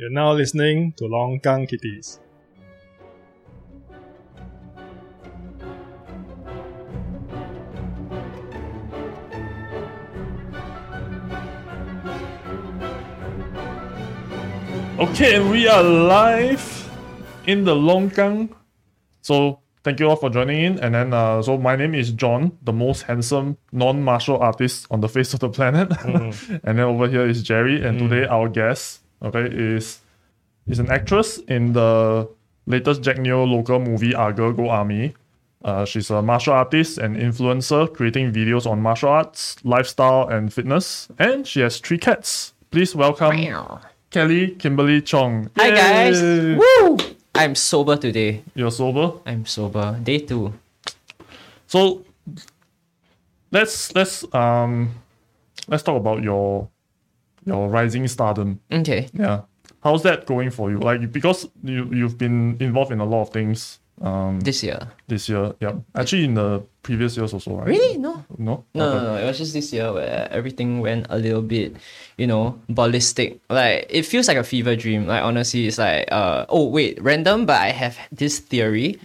You're now listening to Longkang Kitties. Okay, we are live in the Longkang. So thank you all for joining in. And then, uh, so my name is John, the most handsome non-martial artist on the face of the planet. and then over here is Jerry. And today our guest, okay, is is an actress in the latest Jack Neo local movie Arger Go Army. Uh, she's a martial artist and influencer, creating videos on martial arts, lifestyle, and fitness. And she has three cats. Please welcome Kelly Kimberly Chong. Hi guys. Woo! I'm sober today. You're sober. I'm sober. Day two. So let's let's um let's talk about your your rising stardom. Okay. Yeah. How's that going for you? Like because you you've been involved in a lot of things um This year. this year. Yeah. Actually in the previous years also, right? Really? No. No? No, no, no. It was just this year where everything went a little bit, you know, ballistic. Like it feels like a fever dream. Like honestly, it's like, uh, oh wait, random. But I have this theory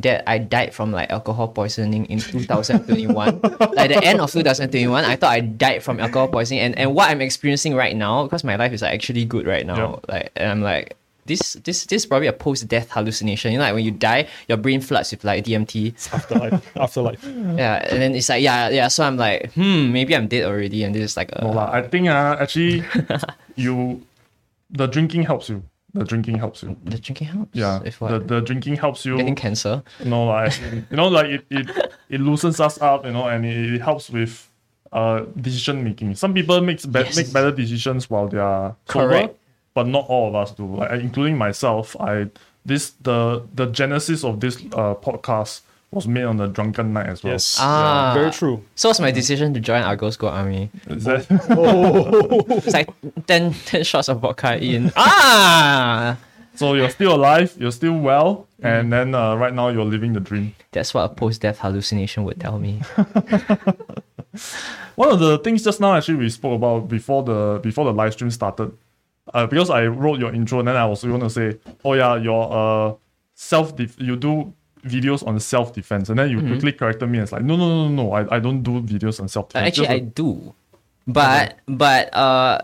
that I died from like alcohol poisoning in 2021. like the end of 2021, I thought I died from alcohol poisoning, and and what I'm experiencing right now, because my life is like, actually good right now. Like, and I'm like. This, this this is probably a post death hallucination. You know, like when you die, your brain floods with like DMT. Afterlife. Afterlife. Yeah, and then it's like yeah, yeah. So I'm like, hmm, maybe I'm dead already, and this is like, No uh. I think uh, actually you the drinking helps you. The drinking helps you. the drinking helps. Yeah. if what? The, the drinking helps you getting cancer. No, like you know, like it, it, it loosens us up, you know, and it, it helps with uh decision making. Some people makes be- Yes. make better decisions while they are sober, Correct. but not all of us do. Like including myself, I this the the genesis of this uh podcast was made on the drunken night as well. Yes. Ah. Very true. So what's my decision to join Argos Go Army? Is that It's like 10, 10 shots of vodka in. Ah, so? You're still alive. You're still well, Mm. and then uh, right now you're living the dream. that's what a post-death hallucination would tell me. One of the things just now actually we spoke about before the before the live stream started, uh, because I wrote your intro and then I was going to say, oh yeah, your uh self def- you do videos on self defense, and then you quickly corrected me and it's like, no no no no no, I, I don't do videos on self Uh, defense. Actually, I do, but but uh,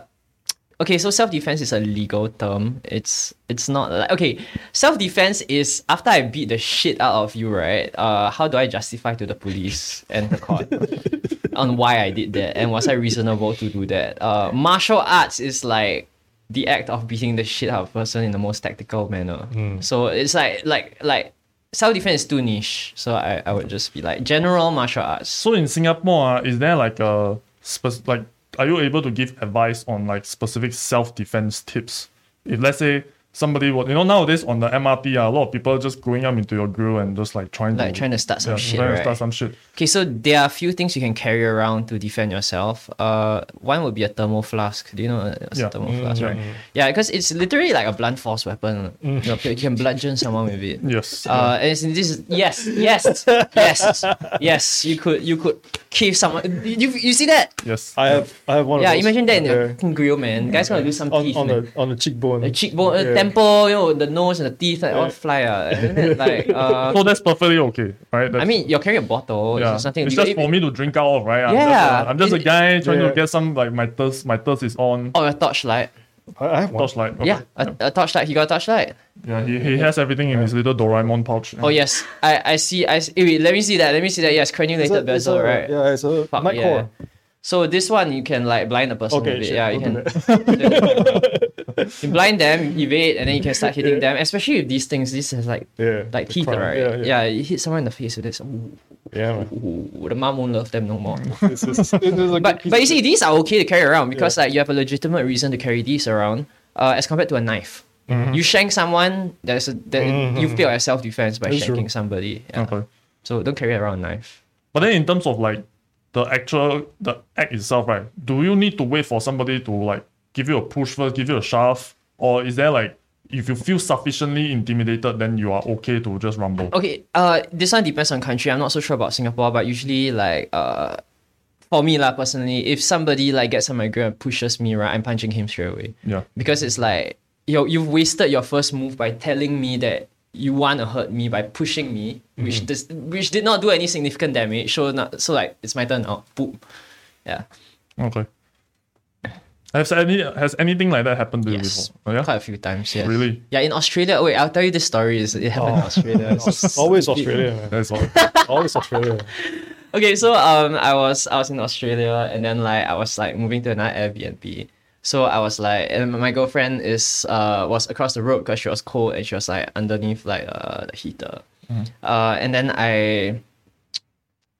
okay. So self defense is a legal term. It's it's not like okay. Self defense is after I beat the shit out of you, right? Uh, how do I justify to the police and the court on why I did that and was I reasonable to do that? Uh, martial arts is like the act of beating the shit out of a person in the most tactical manner. So it's like like like. Self defense is too niche, so I, I would just be like general martial arts. so in Singapore, uh, is there like a like are you able to give advice on like specific self defense tips? If let's say somebody would you know nowadays on the MRT, uh, a lot of people just going up into your grill and just like trying Like to trying to start some yeah, shit, trying to start some shit. Okay, so there are a few things you can carry around to defend yourself. Uh, one would be a thermal flask. Do you know what's Yeah. a thermal flask, yeah. right? Yeah, because it's literally like a blunt force weapon. You, you can bludgeon someone with it. Yes. Uh, and it's, this is yes, yes, yes, yes. You could you could kill someone. You you see that? yes. I have I have one Yeah, of those. imagine that in there. your grill, man. Guys gonna do some on, teeth, on man. the on the cheekbone. The cheekbone, uh, Yeah. temple, you know, the nose and the teeth, like all fly. Uh, and then, like, uh, so that's perfectly okay, right? That's, I mean, you're carrying a bottle. yeah, It's nothing. it's just if- for me to drink out of, right? I'm Yeah. just a, I'm just a guy trying Yeah. to get some like my thirst. My thirst is on. Oh, a torchlight. I, I have one. Torchlight. Okay. Yeah, a, a torchlight. He got a torchlight. Yeah, he, he has everything in his little Doraemon pouch. Oh yes, I I see. I see. eh, wait, let me see that. Let me see that. Yes, It's crenulated a- it's bezel, a- right? Yeah, it's a Fuck, night yeah. core. So this one you can like blind a person Okay, with it. shit, Yeah, you can. do you blind them, evade, and then you can start hitting them. Especially with these things. This has like Yeah, like the teeth, crime. right? Yeah, yeah. you hit someone in the face with this. Ooh, Yeah, man. ooh, the mom won't love them no more. This is, this is But piece but you see, these are okay to carry around because like you have a legitimate reason to carry these around, uh, as compared to a knife. Mm-hmm. You shank someone, there's a that you feel like self defense by That's true. shanking somebody. Yeah. Okay. So don't carry around a knife. But then in terms of like the actual the act itself, right? Do you need to wait for somebody to like give you a push first, give you a shove, or is there like if you feel sufficiently intimidated, then you are okay to just rumble? Okay, uh, this one depends on country. I'm not so sure about Singapore, but usually like uh, for me lah personally, if somebody like gets on my grill and pushes me right, I'm punching him straight away Yeah. because it's like you you've wasted your first move by telling me that you want to hurt me by pushing me, which does which did not do any significant damage. So not so like it's my turn now. Boom. Yeah. Okay. Has any has anything like that happened to you before? Oh, yeah. Quite a few times. Yes. Really? Yeah. In Australia. Wait, I'll tell you this story. Is it happened in Oh. Australia? It's Always. Australia, man. That's all. Always Australia. Okay, so um, I was I was in Australia and then like I was like moving to another Airbnb. So I was like, and my girlfriend is uh was across the road because she was cold and she was like underneath like uh the heater. Uh, and then I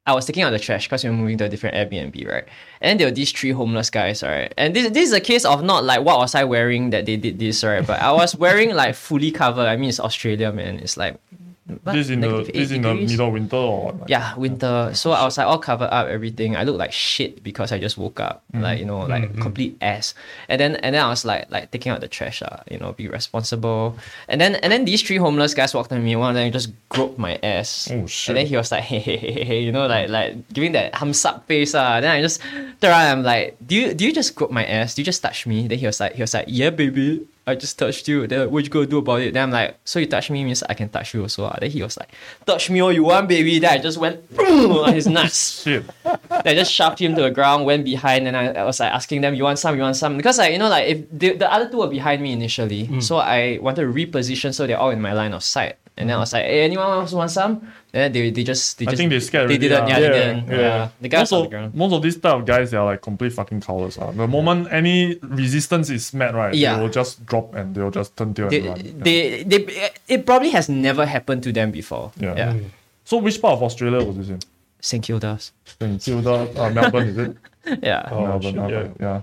I was taking out the trash because we were moving to a different Airbnb, right? And there were these three homeless guys, right? And this this is a case of not like what was I wearing that they did this, right? But I was wearing like fully covered. I mean, it's Australia, man. It's like this in the this in the middle of winter or? Like, Yeah, winter. So I was like all covered up, everything. I looked like shit because I just woke up, like you know, like complete ass. And then and then I was like like taking out the trash, uh, you know, be responsible. And then and then these three homeless guys walked up to me. One of them just groped my ass. Oh, shit. And then he was like, hey, hey, hey, hey, you know, like like giving that thumbs up face. Uh. Then I just turn around. I'm like, do you do you just grope my ass? Do you just touch me? Then he was like, he was like, yeah, baby. I just touched you. Then what you gonna do about it? Then I'm like, so you touch me means I can touch you also. Uh. Then he was like, touch me all you want, baby. Then I just went on his nuts. Then I just shoved him to the ground, went behind, and I, I was like asking them, "You want some? You want some?" Because like you know, like if the, the other two were behind me initially, so I wanted to reposition so they're all in my line of sight. And then I was like, "Hey, anyone else want some?" Then they, they just they I just think they scared they didn't ah. yeah, they didn't yeah. yeah. the guys Most on the of, ground most of these type of guys, they are like complete fucking cowards. Uh. The moment any resistance is met, right, Yeah. they will just drop and they will just turn tail they, and run. Yeah. they, they, it probably has never happened to them before. Yeah. yeah. So which part of Australia was this in? St Kilda's. St Kilda, uh, Melbourne, is it? Yeah. Oh, Melbourne, shit, okay, yeah. yeah.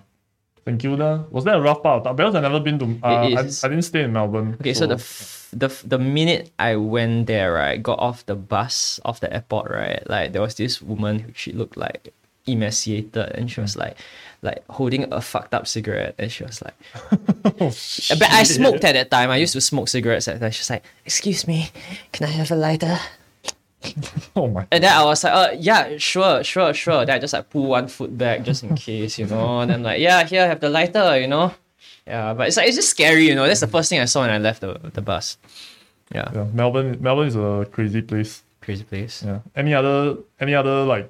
St Kilda. Was that a rough part? of town? Because I've never been to. Uh, It I. I didn't stay in Melbourne. Okay, so, the, f- the the minute I went there, right, got off the bus off the airport, right, like there was this woman who she looked like emaciated, and she was like, like holding a fucked up cigarette, and she was like, oh, but I smoked at that time. I used to smoke cigarettes at that time. She's like, excuse me, can I have a lighter? oh my. And then I was like, uh, yeah, sure, sure, sure. Then I just like pull one foot back just in case, you know. And I'm like, yeah, here, I have the lighter, you know. Yeah, but it's like it's just scary, you know. That's the first thing I saw when I left the, the bus. Yeah, Yeah, Melbourne. Melbourne is a crazy place. crazy place. Yeah. Any other any other like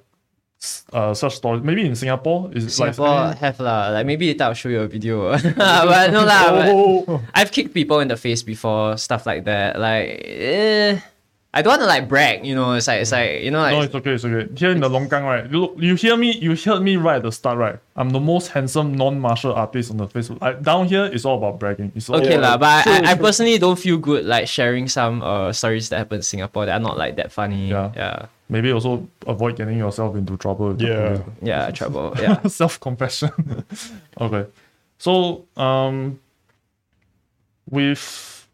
uh such stories? Maybe in Singapore is Singapore like have lah. Like maybe later I'll show you a video. but no lah. but Oh, I've kicked people in the face before, stuff like that. Like, eh, I don't want to like brag, you know. It's like it's like you know like no, it's okay, it's okay. Here in the Longkang, right? You look, you hear me, you heard me right at the start, right? I'm the most handsome non-martial artist on the Facebook. I, down here, it's all about bragging. It's all Okay about- lah, but True, I, I personally don't feel good like sharing some uh stories that happen in Singapore that are not like that funny. Yeah. Yeah. Maybe also avoid getting yourself into trouble. with the Yeah. police. Yeah, trouble. Yeah. self compassion. okay, so um, with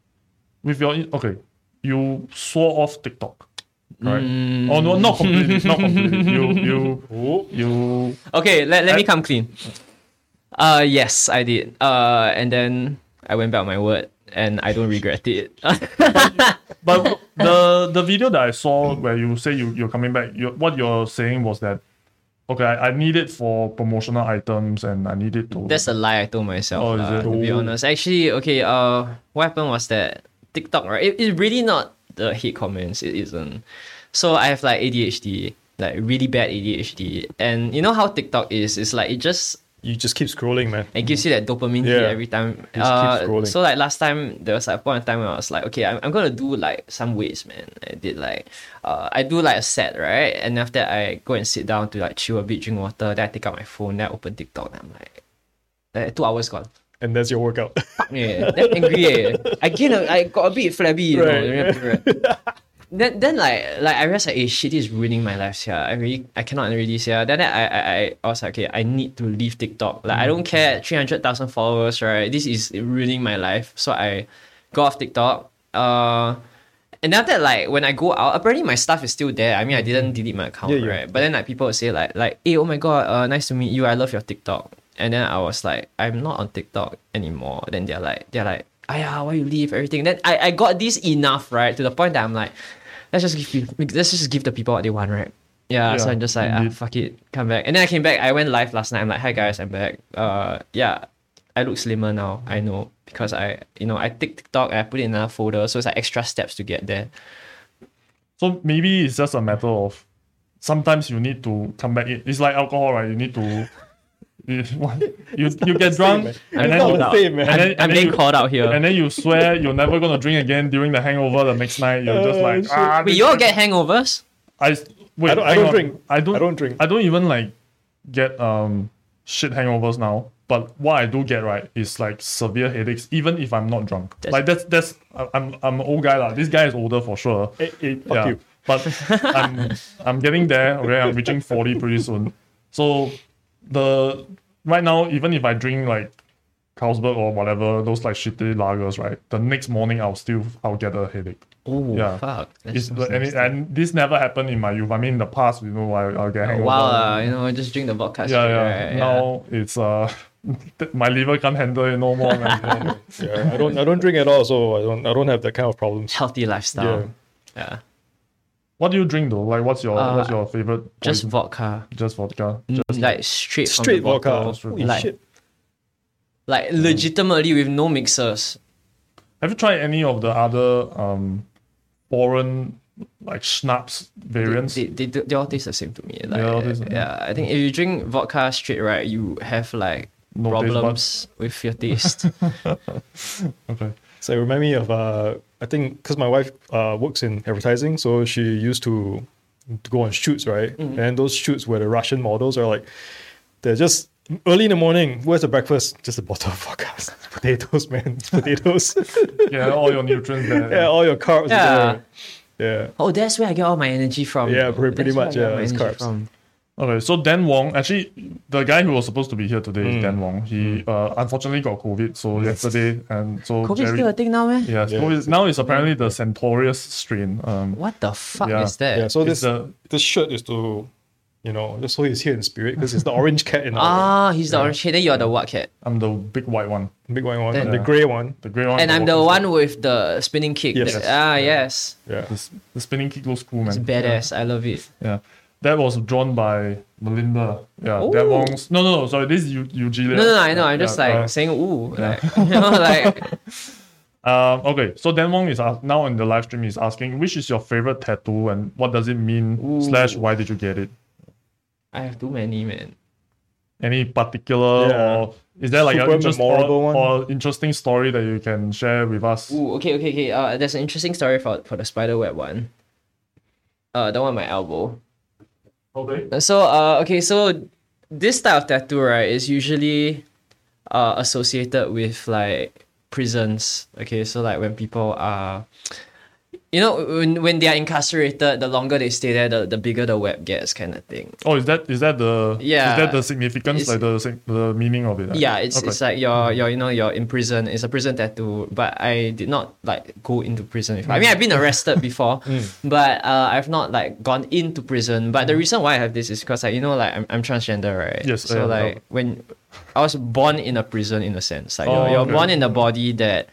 with your okay, you swore off TikTok, right? Mm. Oh no, not completely, not completely. You you Oh, you Okay, let, let me come clean. Uh yes, I did. Uh and then I went back on my word and I don't regret it. but the the video that I saw where you say you you're coming back, you what you're saying was that okay, I, I need it for promotional items and I need it to That's a lie I told myself. Oh, is lah, it? to be honest. Actually, okay, uh what happened was that TikTok, right? It, it's really not the hate comments, it isn't. So I have like ADHD, like really bad ADHD. And you know how TikTok is? It's like it just you just keep scrolling, man. It gives you that dopamine hit every time. Uh, scrolling. so like last time there was like a point in time where I was like, okay, I'm, I'm gonna do like some weights, man. I did like uh I do like a set, right? And after that I go and sit down to like chill a bit, drink water, then I take out my phone, then I open TikTok, and I'm like, like two hours gone. And that's your workout. Fuck yeah, then angry eh. I gain a, I got a bit flabby, you know. Right. during that period. then then like like I realized like, hey, shit is ruining my life here. I really I cannot really say. Then I, I I I was like, okay, I need to leave TikTok. Like I don't care, three hundred thousand followers, right? This is ruining my life. So I go off TikTok. Uh and after that, like when I go out, apparently my stuff is still there. I mean, I didn't delete my account, Yeah, yeah. right? But then like people would say like like, hey, oh my god, uh, nice to meet you. I love your TikTok. And then I was like, I'm not on TikTok anymore. Then they're like, they're like, Aya, why you leave everything? Then I, I got this enough, right? To the point that I'm like, let's just give you- let's just give the people what they want, right? Yeah, so I'm just like, ah, fuck it, come back. And then I came back. I went live last night. I'm like, hi guys, I'm back. Uh, yeah, I look slimmer now. I know. because I you know I take TikTok and I put it in another folder, so it's like extra steps to get there. So maybe it's just a matter of sometimes you need to come back in. It's like alcohol, right? You need to you you, you get drunk man. and then, called the out. same, and then, I'm, and being you, called out here. and then you swear you're never gonna drink again during the hangover the next night. You're just Oh, like shit. ah. Wait, you all get hangovers? I wait. I don't- I don't drink. I don't. I don't drink. I don't even like get um shit hangovers now. But what I do get right is like severe headaches, even if I'm not drunk. That's- like that's that's I- I'm I'm an old guy lah. This guy is older for sure. Hey, hey, fuck yeah, you. but I'm I'm getting there. Okay, I'm reaching forty pretty soon. So the right now, even if I drink like Carlsberg or whatever those like shitty lagers, right? The next morning I'll still I'll get a headache. Oh Yeah. fuck. It's, and, it, and this never happened in my youth. I mean, in the past, you know, I, I'll get hangover. wow, uh, you know, I just drink the vodka. yeah, yeah. right? Now it's uh, my liver can't handle it no more. Man. Yeah, I don't I don't drink at all, so I don't I don't have that kind of problems. healthy lifestyle. Yeah, what do you drink though? Like, what's your Uh, what's your favorite? just poison? vodka, just vodka. Mm, Just like straight from Straight the bottle. vodka. Holy like, shit. like legitimately with no mixers. Have you tried any of the other um foreign like schnapps variants? They, they, they, they all taste the same to me. Like, They all yeah, I think if you drink vodka straight, right, you have like No taste buds? problems with your taste. Okay. So it remind me of uh, I think because my wife uh works in advertising, so she used to to go on shoots, right? Mm-hmm. And those shoots where the Russian models are like, they're just early in the morning. Where's the breakfast? Just a bottle of vodka, potatoes, man, potatoes. Yeah, all your nutrients there. yeah, all your carbs. Yeah. there. Yeah. oh, that's where I get all my energy from. Yeah, pretty- pretty That's where I much, yeah, it's carbs. from. Okay, so Dan Wong, actually, the guy who was supposed to be here today Mm. is Dan Wong. He uh, unfortunately got COVID, so yesterday, and so COVID Jerry, still a thing now, man? yes, Yeah. COVID, now it's apparently the Centaurus strain. Um, What the fuck Yeah. is that? Yeah. So it's this the this shirt is to, you know, just so he's here in spirit because it's the orange cat in our Ah, he's the orange cat. Then you're the what cat? I'm the big white one, big white one, Then- and the grey one. the grey one. And I'm the one with the spinning kick. Yes. That- Yes. ah, yes. Yeah. The, the spinning kick looks cool, man. It's badass. I love it. Yeah. That was drawn by Melinda. Yeah, Ooh. Dan Wong's. No, no, no. Sorry, this is Eu- Eugenia. No, no, no, I know. I'm just Yeah, like uh, saying, ooh. Like, you know, like, Um, okay, so Dan Wong is ask- now in the live stream. He's asking, which is your favorite tattoo and what does it mean? Ooh. Slash, why did you get it? I have too many, man. Any particular Yeah. or is there like Super an interest or, one? or interesting story that you can share with us? Ooh, okay, okay, okay. Uh, there's an interesting story for, for the spider web one. Uh, the one on my elbow. Okay. So uh okay, so this type of tattoo right is usually uh associated with like prisons. Okay, so like when people are you know when when they are incarcerated, the longer they stay there, the, the bigger the web gets kind of thing. Oh, is that is that the Yeah. is that the significance It's- like the the meaning of it? Yeah, it's Okay. it's like you're you're you know you're in prison. It's a prison tattoo, but I did not like go into prison before. I mean, I've been arrested before, but uh, I've not like gone into prison. But the reason why I have this is because like you know like I'm, I'm transgender, right? Yes, So like when I was born in a prison, in a sense, like Oh, you're, you're okay. born in a body that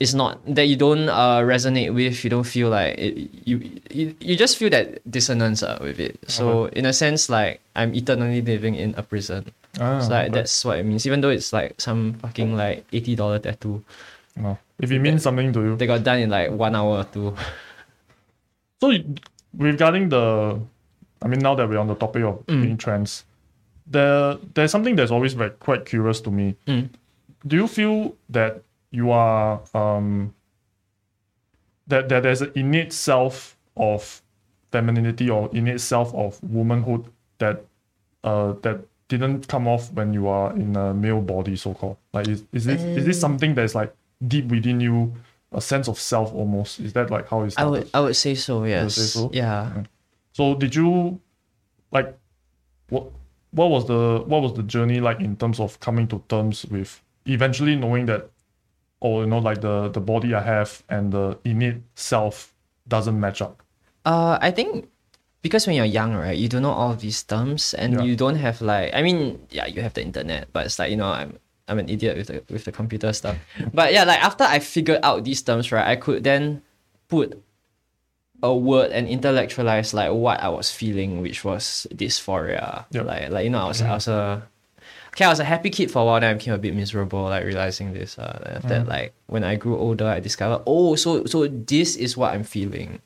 is not that you don't uh, resonate with. You don't feel like it, you, you you just feel that dissonance uh, with it. So in a sense, like I'm eternally living in a prison. Ah, So like that's what it means. Even though it's like some fucking like eighty dollar tattoo, Oh. If it means something to you. they got done in like one hour or two. So regarding the, I mean, now that we're on the topic of Mm. being trans, there there's something that's always like quite curious to me. Mm. Do you feel that you are um that that there's an innate self of femininity or innate self of womanhood that uh that didn't come off when you are in a male body so called like is, is it is this Um. something that's like deep within you a sense of self almost is that like how it I would I would say so. Yes. say so? Yeah. So did you like what what was the what was the journey like in terms of coming to terms with eventually knowing that oh you know like the the body I have and the innate self doesn't match up. Uh, I think because when you're young, right, you don't know all these terms, and Yeah. you don't have like I mean, yeah, you have the internet, but it's like you know I'm. I'm an idiot with the with the computer stuff, but yeah, like after I figured out these terms, right, I could then put a word and intellectualize like what I was feeling, which was dysphoria. Like like you know, I was I was a okay, I was a happy kid for a while, then I became a bit miserable, like realizing this. Uh, that like when I grew older, I discovered, oh, so so this is what I'm feeling,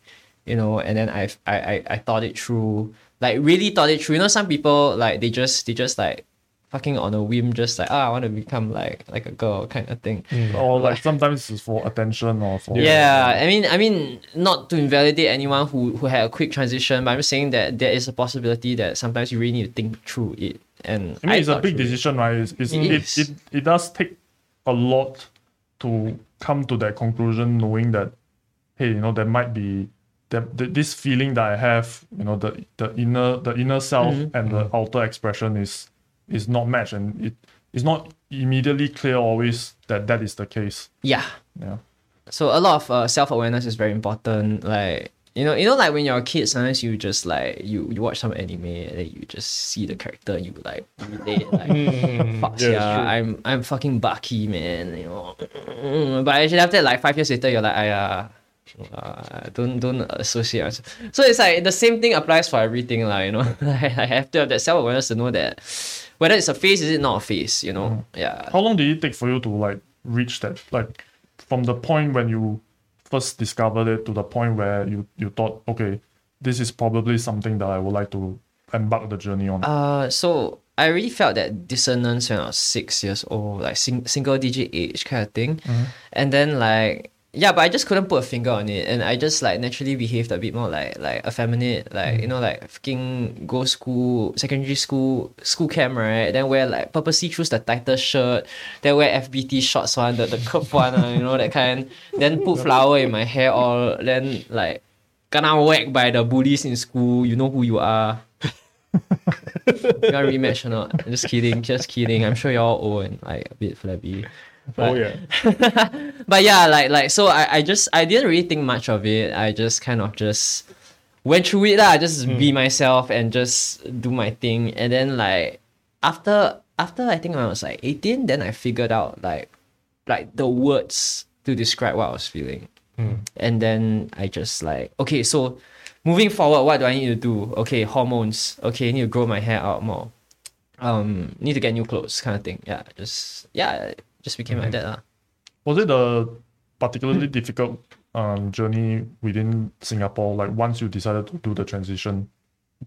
you know. And then I've, I I I thought it through, like really thought it through. You know, some people like they just they just like fucking on a whim, just like ah, I want to become like like a girl kind of thing. Or like sometimes it's for attention or for Yeah, I mean, I mean, not to invalidate anyone who who had a quick transition, but I'm saying that there is a possibility that sometimes you really need to think through it. And I mean, it's a big through it. decision, right? It's, it's, It it, is. it, it does take a lot to come to that conclusion, knowing that, hey, you know, there might be that th- this feeling that I have, you know, the the inner the inner self Mm-hmm. and the outer expression is is not matched, and it is not immediately clear always that that is the case. Yeah. Yeah. So a lot of uh, self awareness is very important. Like you know, you know, like when you're a kid, sometimes you just like you you watch some anime and then you just see the character, and you like relate like, fuck yeah, yeah. I'm I'm fucking Bucky man. You know, but actually after like five years later, you're like, I uh, don't don't associate. us." So it's like the same thing applies for everything, like you know. I have to have that self awareness to know that whether it's a face, is it not a face, you know? Yeah. How long did it take for you to like reach that like from the point when you first discovered it to the point where you you thought okay this is probably something that I would like to embark the journey on. Uh, so I really felt that dissonance when I was six years old, like sing- single digit age kind of thing. And then like yeah, but I just couldn't put a finger on it, and I just like naturally behaved a bit more like like effeminate, like you know like fucking go school, secondary school, school camp right. Then wear like purposely choose the tighter shirt, then wear FBT shorts one, the the curve one, uh, you know that kind. Then put flower in my hair all, then like kena whacked by the bullies in school. You know who you are. you got rematch or not? Just kidding, just kidding. I'm sure you're all old and like a bit flabby. Oh yeah. But yeah, like like so I, I just I didn't really think much of it. I just kind of just went through it lah, just be myself and just do my thing. And then like after after I think I was like 18, then I figured out like like the words to describe what I was feeling. And then I just like, okay, so moving forward, what do I need to do? Okay, hormones. Okay, I need to grow my hair out more. Um, need to get new clothes, kind of thing. Yeah, just yeah, just became like that. lah. Was it a particularly difficult um, journey within Singapore? Like once you decided to do the transition,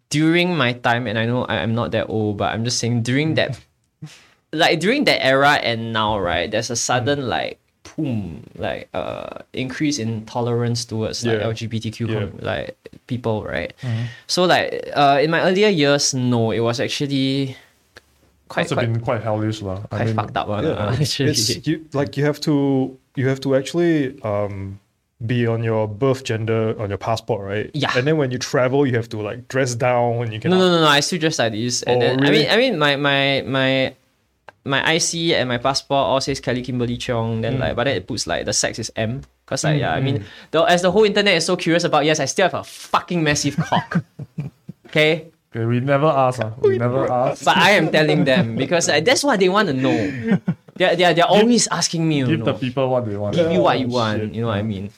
during my time, and I know I- I'm not that old, but I'm just saying during that, like during that era and now, right? There's a sudden like boom, like uh increase in tolerance towards like Yeah. LGBTQ Yeah. com- like people, right? So like uh in my earlier years, no, it was actually quite must have quite, been quite hellish, lah. I mean, fucked up. Yeah, uh, actually. it's you like you have to you have to actually um be on your birth gender on your passport, right? Yeah. And then when you travel, you have to like dress down and you can No, no, no, no. I still dress like this, and Oh, then really? I mean, I mean, my my my my IC and my passport all says Kelly Kimberly Chong. Then like, but then it puts like the sex is M. Cause like yeah, I mean, the, as the whole internet is so curious about, yes, I still have a fucking massive cock. okay, Okay, we never ask. Uh. We never ask. but I am telling them because uh, that's what they want to know. They're they're, they're always asking me. You Give the people what they want. give you what you Oh, want. shit. You know what I mean?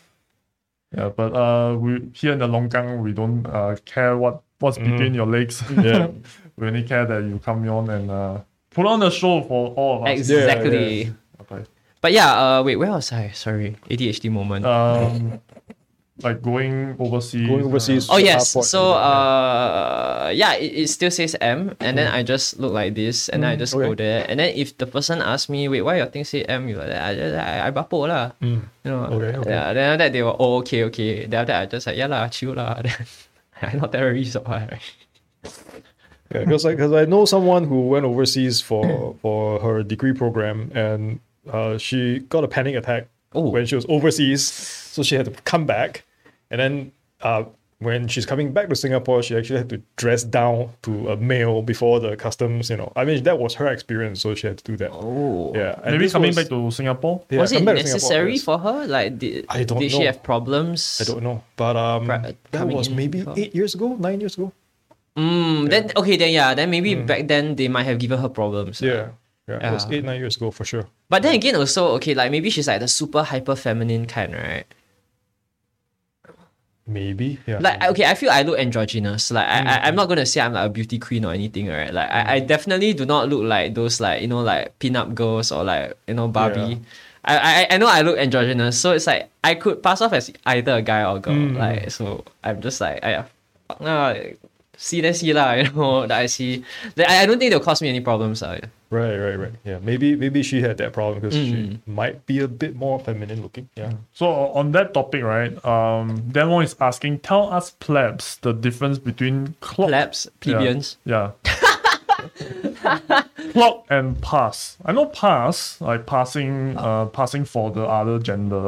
Yeah, but uh, we here in the Longkang, we don't uh, care what what's between your legs. Yeah. we only care that you come on and uh, put on the show for all of us. Exactly. Okay. But yeah, uh, wait, where was I? Sorry, ADHD moment. Um, like going overseas. Going overseas. Oh yes. passport So uh yeah, it, it still says M and then I just look like this and then I just go there and then if the person asks me, wait, why your thing say M? You like that? I just I, I bapo lah. You know. Okay, okay. Yeah. Then that they were oh okay okay. Then after that I just like yeah lah chill lah. Then I'm not terrorist or what. right? Yeah, because like, cause I know someone who went overseas for for her degree program, and uh, she got a panic attack Oh. when she was overseas, so she had to come back, and then uh, when she's coming back to Singapore, she actually had to dress down to a male before the customs. You know, I mean that was her experience, so she had to do that. Oh. Yeah, and Maybe coming was- back to Singapore. yeah, was it come back to Singapore, necessary yes. for her? Like did, I don't did she have problems? I don't know, but um, Pri- that was maybe before. eight years ago, nine years ago. Mm, then okay then yeah, then maybe back then they might have given her problems. Yeah, yeah, it was eight nine years ago for sure. But then again, also okay, like maybe she's like the super hyper feminine kind, right? Maybe. Yeah. Like okay, I feel I look androgynous. Like I, I I'm not gonna say I'm like a beauty queen or anything, right? Like I, I definitely do not look like those like you know like pinup girls or like you know Barbie. I, I I know I look androgynous, so it's like I could pass off as either a guy or a girl. Like so, I'm just like I fuck nah, see then see lah. You know that I see. I, I don't think they'll cause me any problems. Uh. Right, right, right. Yeah, maybe maybe she had that problem because she might be a bit more feminine looking. Yeah. So on that topic, right? Um, Demo is asking, tell us plebs the difference between clock, Plebs, plebeians. yeah, clock and pass. I know pass like passing, uh, passing for the other gender.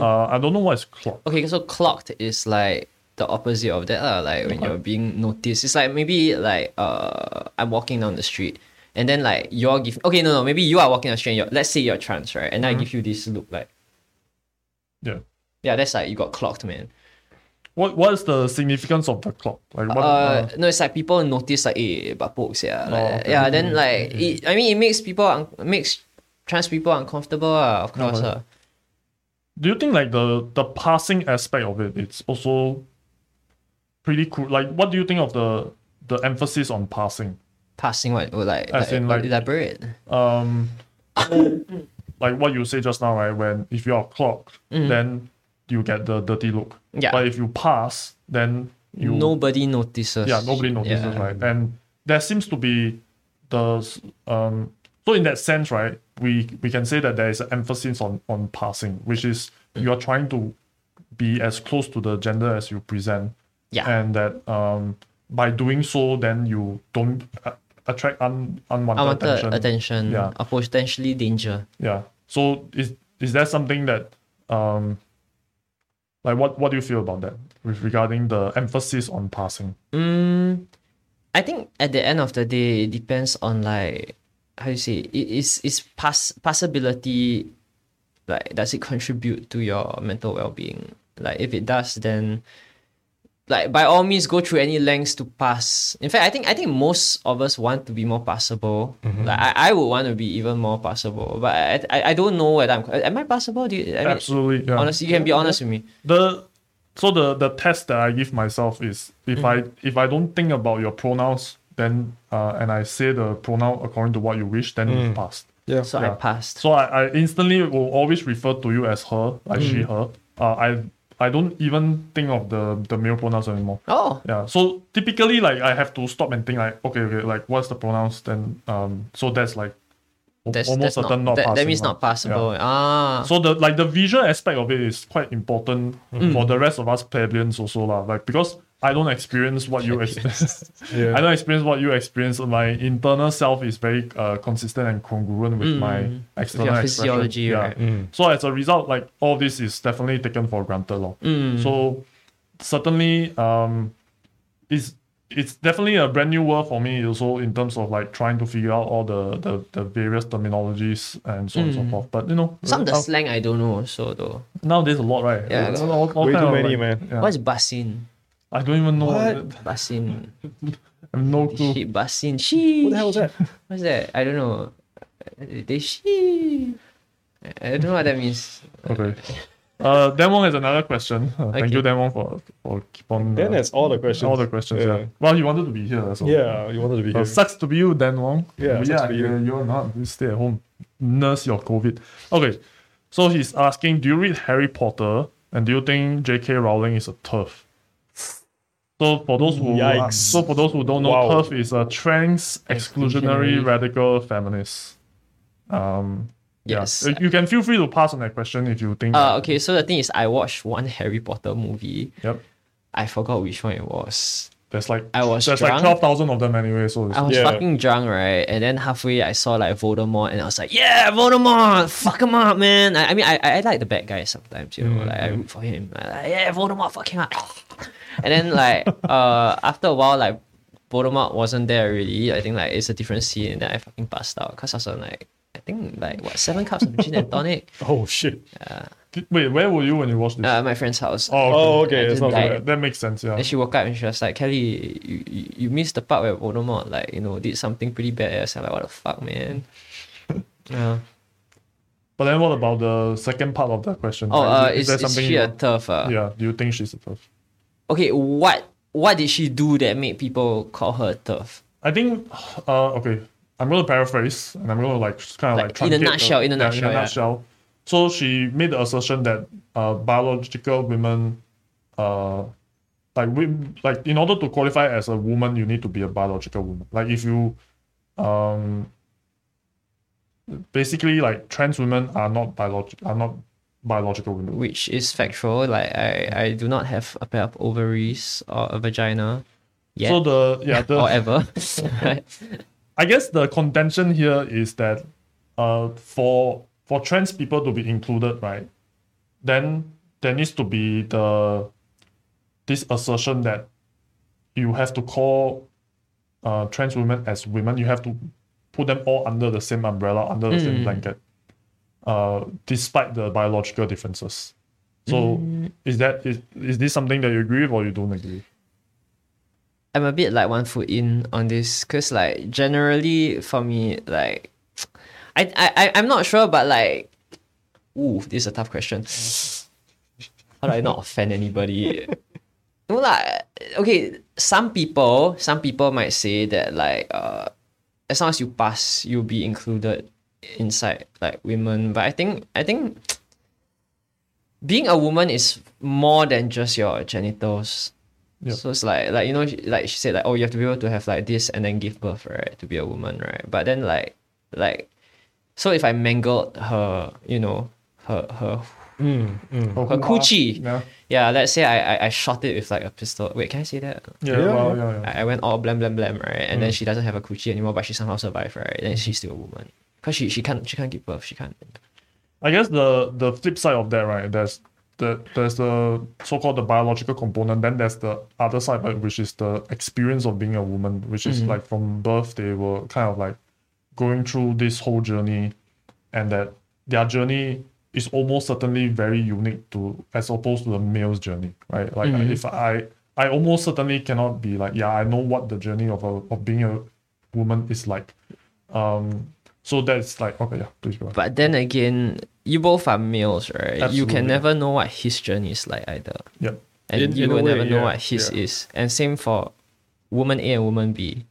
Uh, I don't know what is clock. Okay, so clocked is like the opposite of that, lah. Like when you're being noticed. It's like maybe like uh I'm walking down the street and then like you're giving okay, no no, maybe you are walking down the street and you're let's say you're trans, right? And I give you this look like Yeah. yeah, that's like you got clocked, man. What what is the significance of the clock? Like what? Uh, uh, no, it's like people notice like, eh, but pokes, yeah, like, Oh, okay. yeah. Then like, it, I mean, it makes people un- makes trans people uncomfortable, ah, of course, Okay. ah. do you think like the the passing aspect of it? It's also pretty cool. Like, what do you think of the the emphasis on passing? Passing what? Or like, As like, in, like- elaborate. um like what you say just now right when if you're clocked then you get the dirty look. Yeah. but if you pass then you Nobody notices. yeah nobody notices Yeah. right and there seems to be the um so in that sense right we we can say that there is an emphasis on on passing which is Mm. you're trying to be as close to the gender as you present Yeah. and that um by doing so then you don't uh, attract un, unwanted, attention attention, Yeah. or potentially danger. yeah. So is is there something that um like what what do you feel about that with regarding the emphasis on passing? Mm, I think at the end of the day, it depends on like how you say it is is pass passability. Like, does it contribute to your mental well being? Like, if it does, then like by all means go through any lengths to pass. In fact, I think I think most of us want to be more passable. Like I, I would want to be even more passable, but I, I I don't know whether I'm am I passable. Do you? I mean, Absolutely. Yeah. honestly, you can be honest with me. The so the the test that I give myself is if Mm. I if I don't think about your pronouns then uh, and I say the pronoun according to what you wish, then you passed. Yeah. So I passed. So I, I instantly will always refer to you as her, like she, Mm. her. Uh, I I don't even think of the the male pronouns anymore. Oh, Yeah. So typically, like I have to stop and think, like, okay, okay, like what's the pronouns? Then, um, so that's like that's, almost that's certain not, not, that, passing. that means not passable. Yeah. Ah, So the like the visual aspect of it is quite important Mm. for the rest of us plebeians also lah. Like because I don't experience what you experience. Yeah. I don't experience what you experience. My internal self is very uh, consistent and congruent with my external Mm. expression. physiology, Yeah. right? Mm. So as a result, like all this is definitely taken for granted, lor. Mm. So certainly, um, it's it's definitely a brand new world for me also in terms of like trying to figure out all the the, the various terminologies and so on and so forth. But you know, Mm. some of the uh, slang I don't know So though. nowadays a lot, right? Yeah, It's all- all Way kind too of, many, like- man. yeah. What's basin? I don't even know. What? Basin. I have no clue. Shit, basin. She. What the hell was that? What's that? I don't know. They she. I don't know what that means. Okay. Uh, Demon has another question. Uh, Thank Okay. you, Demon, for for keep on. Then uh, that's all the questions. all the questions. Yeah. Yeah. Well, you wanted to be here, so Yeah, you wanted to be Uh, here. sucks to be you, Dan Wong. Yeah, we sucks are to be you. here. You're not. You stay at home. Nurse your COVID. Okay. So he's asking, do you read Harry Potter? And do you think J.K. Rowling is a turf? So for those who Yikes. so for those who don't know, Wow. turf is a trans exclusionary Exclusionary. radical feminist. Um. Yes. Uh, You can feel free to pass on that question if you think Uh, okay, so the thing is, I watched one Harry Potter movie. Yep. I forgot which one it was. There's like I was there's like twelve thousand of them anyway, so it's, I was Yeah. fucking drunk, right? And then halfway, I saw like Voldemort, and I was like, "Yeah, Voldemort, fuck him up, man." I, I mean, I, I like the bad guy sometimes, you know, like I root for him. I like, yeah, Voldemort, fuck him up. and then like, uh, after a while, like Voldemort wasn't there really. I think like it's a different scene, and then I fucking passed out because I was on like, I think like what seven cups of gin and tonic. Oh shit. Yeah. Wait, where were you when you watched this? Uh, my friend's house. oh, okay. Oh, okay. It's not died. that, that makes sense, yeah. Then she woke up and she was like, Kelly, you, you, you missed the part where Voldemort, like, you know, did something pretty badass. I'm like, what the fuck, man? yeah. But then what about the second part of that question? Oh, Like, uh, is, is, there is something she a turf? Uh? Yeah, do you think she's a tough? Okay, what what did she do that made people call her tough? I think, uh, okay, I'm going to paraphrase and I'm going to like kind of like, Like, in a truncate the- nutshell, in a yeah, nutshell, in a yeah. nutshell. So she made the assertion that uh, biological women, uh, like we like in order to qualify as a woman, you need to be a biological woman. Like if you, um, basically like trans women are not biological, are not biological women. Which is factual. Like I, I do not have a pair of ovaries or a vagina yet So the yeah the or ever. right? I guess the contention here is that uh for for trans people to be included, right? Then there needs to be the this assertion that you have to call uh trans women as women. You have to put them all under the same umbrella, under the same blanket, uh, despite the biological differences. So is that is is this something that you agree with or you don't agree? I'm a bit like one foot in on this because like generally for me like I I I'm not sure but like ooh this is a tough question. How do I not offend anybody? no lah. Okay, some people some people might say that like uh as long as you pass you'll be included inside like women but I think I think being a woman is more than just your genitals. Yep. So it's like like you know like she said like oh you have to be able to have like this and then give birth right to be a woman right but then like like so if I mangled her you know her her Mm, mm. Her who are- coochie Yeah. yeah let's say I, I I shot it with like a pistol wait can I say that Yeah, Yeah, well, yeah. yeah, yeah. I, I went all blam blam blam right and then Mm. she doesn't have a coochie anymore but she somehow survived right then she's still a woman because she she can't she can't give birth she can't I guess the the flip side of that, right? There's the there's the so-called the biological component. Then there's the other side, right, which is the experience of being a woman, which is like from birth they were kind of like going through this whole journey, and that their journey is almost certainly very unique to as opposed to the male's journey, right? Like if I I almost certainly cannot be like yeah I know what the journey of a of being a woman is like, um. So that's like okay yeah please go. ahead. but then again you both are males right you can never know what his journey is like either Yep. and In- you in will way, never know yeah, what his yeah. is. And same for woman A and woman B.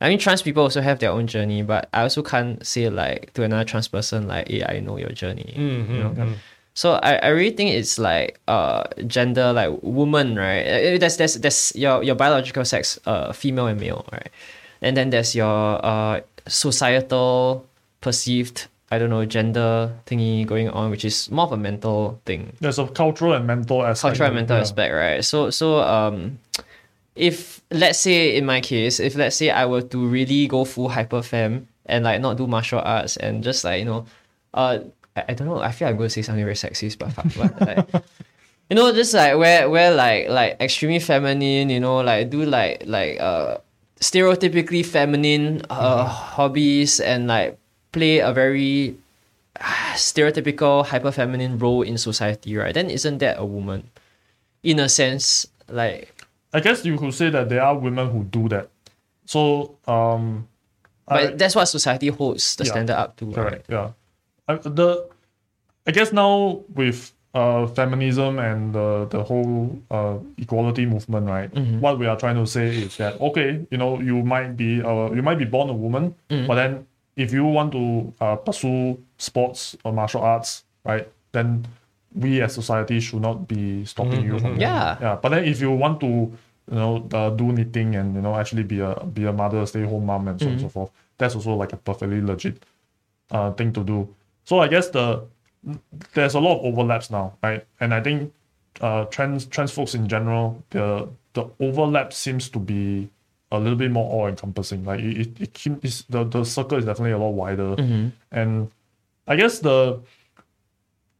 I mean, trans people also have their own journey, but I also can't say like to another trans person like, "Hey, I know your journey." Mm, you know? mm, mm. So I, I really think it's like uh gender like woman right. Uh, There's there's there's your your biological sex uh female and male right, and then there's your uh societal perceived I don't know gender thingy going on, which is more of a mental thing There's a cultural and mental aspect. cultural and mental yeah. aspect, right? So so um if let's say in my case, if let's say I were to really go full hyper fem and like not do martial arts and just like, you know, uh I, I don't know, I feel I'm gonna say something very sexist, but fuck but like you know, just like where where like like extremely feminine, you know, like do like like uh stereotypically feminine uh hobbies and like play a very stereotypical hyper feminine role in society, right? Then isn't that a woman? In a sense, like I guess you could say that there are women who do that. So, um, but I, that's what society holds the Yeah, standard up to. correct, yeah. I, the, I guess now with uh feminism and the the whole uh equality movement, right? Mm-hmm. What we are trying to say is that okay, you know, you might be uh you might be born a woman, Mm-hmm. but then if you want to uh, pursue sports or martial arts, right, then we as society should not be stopping you from that. Yeah. Yeah, but then if you want to, you know, uh, do knitting and you know actually be a be a mother, stay home mom, and so on and so forth, that's also like a perfectly legit uh, thing to do. So I guess the there's a lot of overlaps now, right? And I think uh, trans trans folks in general, the the overlap seems to be a little bit more all encompassing. Like it, it, it keep- the the circle is definitely a lot wider, and I guess the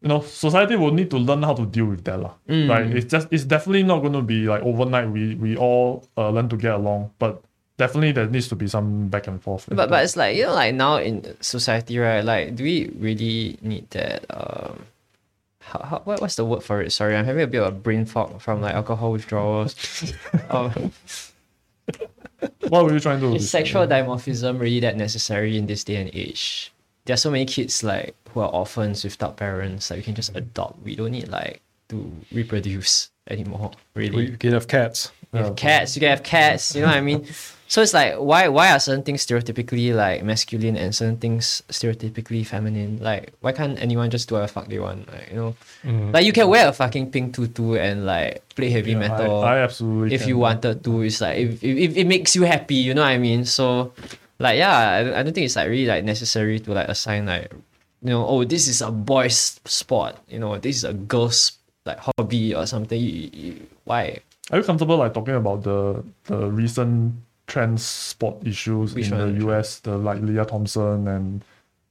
you know society will need to learn how to deal with that lah. right? It's just it's definitely not going to be like overnight we we all uh, learn to get along but definitely there needs to be some back and forth. But but it's like you know like now in society right like do we really need that um how, how what, what's the word for it? Sorry I'm having a bit of a brain fog from like alcohol withdrawals. Um, what were you trying to do is sexual dimorphism really that necessary in this day and age there are so many kids like who are orphans without parents like we can just adopt we don't need like to reproduce anymore. Really, We can have cats. you have cats. You can have cats. You know what I mean? So it's like why why are certain things stereotypically like masculine and certain things stereotypically feminine? Like why can't anyone just do whatever the fuck they want? Like you know, mm-hmm. like you can wear a fucking pink tutu and like play heavy Yeah, metal I, I absolutely if can. you wanted to. It's like if, if, if it makes you happy, you know what I mean? So like yeah, I, don't- I don't think it's like really like necessary to like assign like you know, oh this is a boys sport, you know, this is a girl's like hobby or something. You, you, why? Are you comfortable like talking about the the recent trans sport issues Which in one? the US, the like Leah Thompson and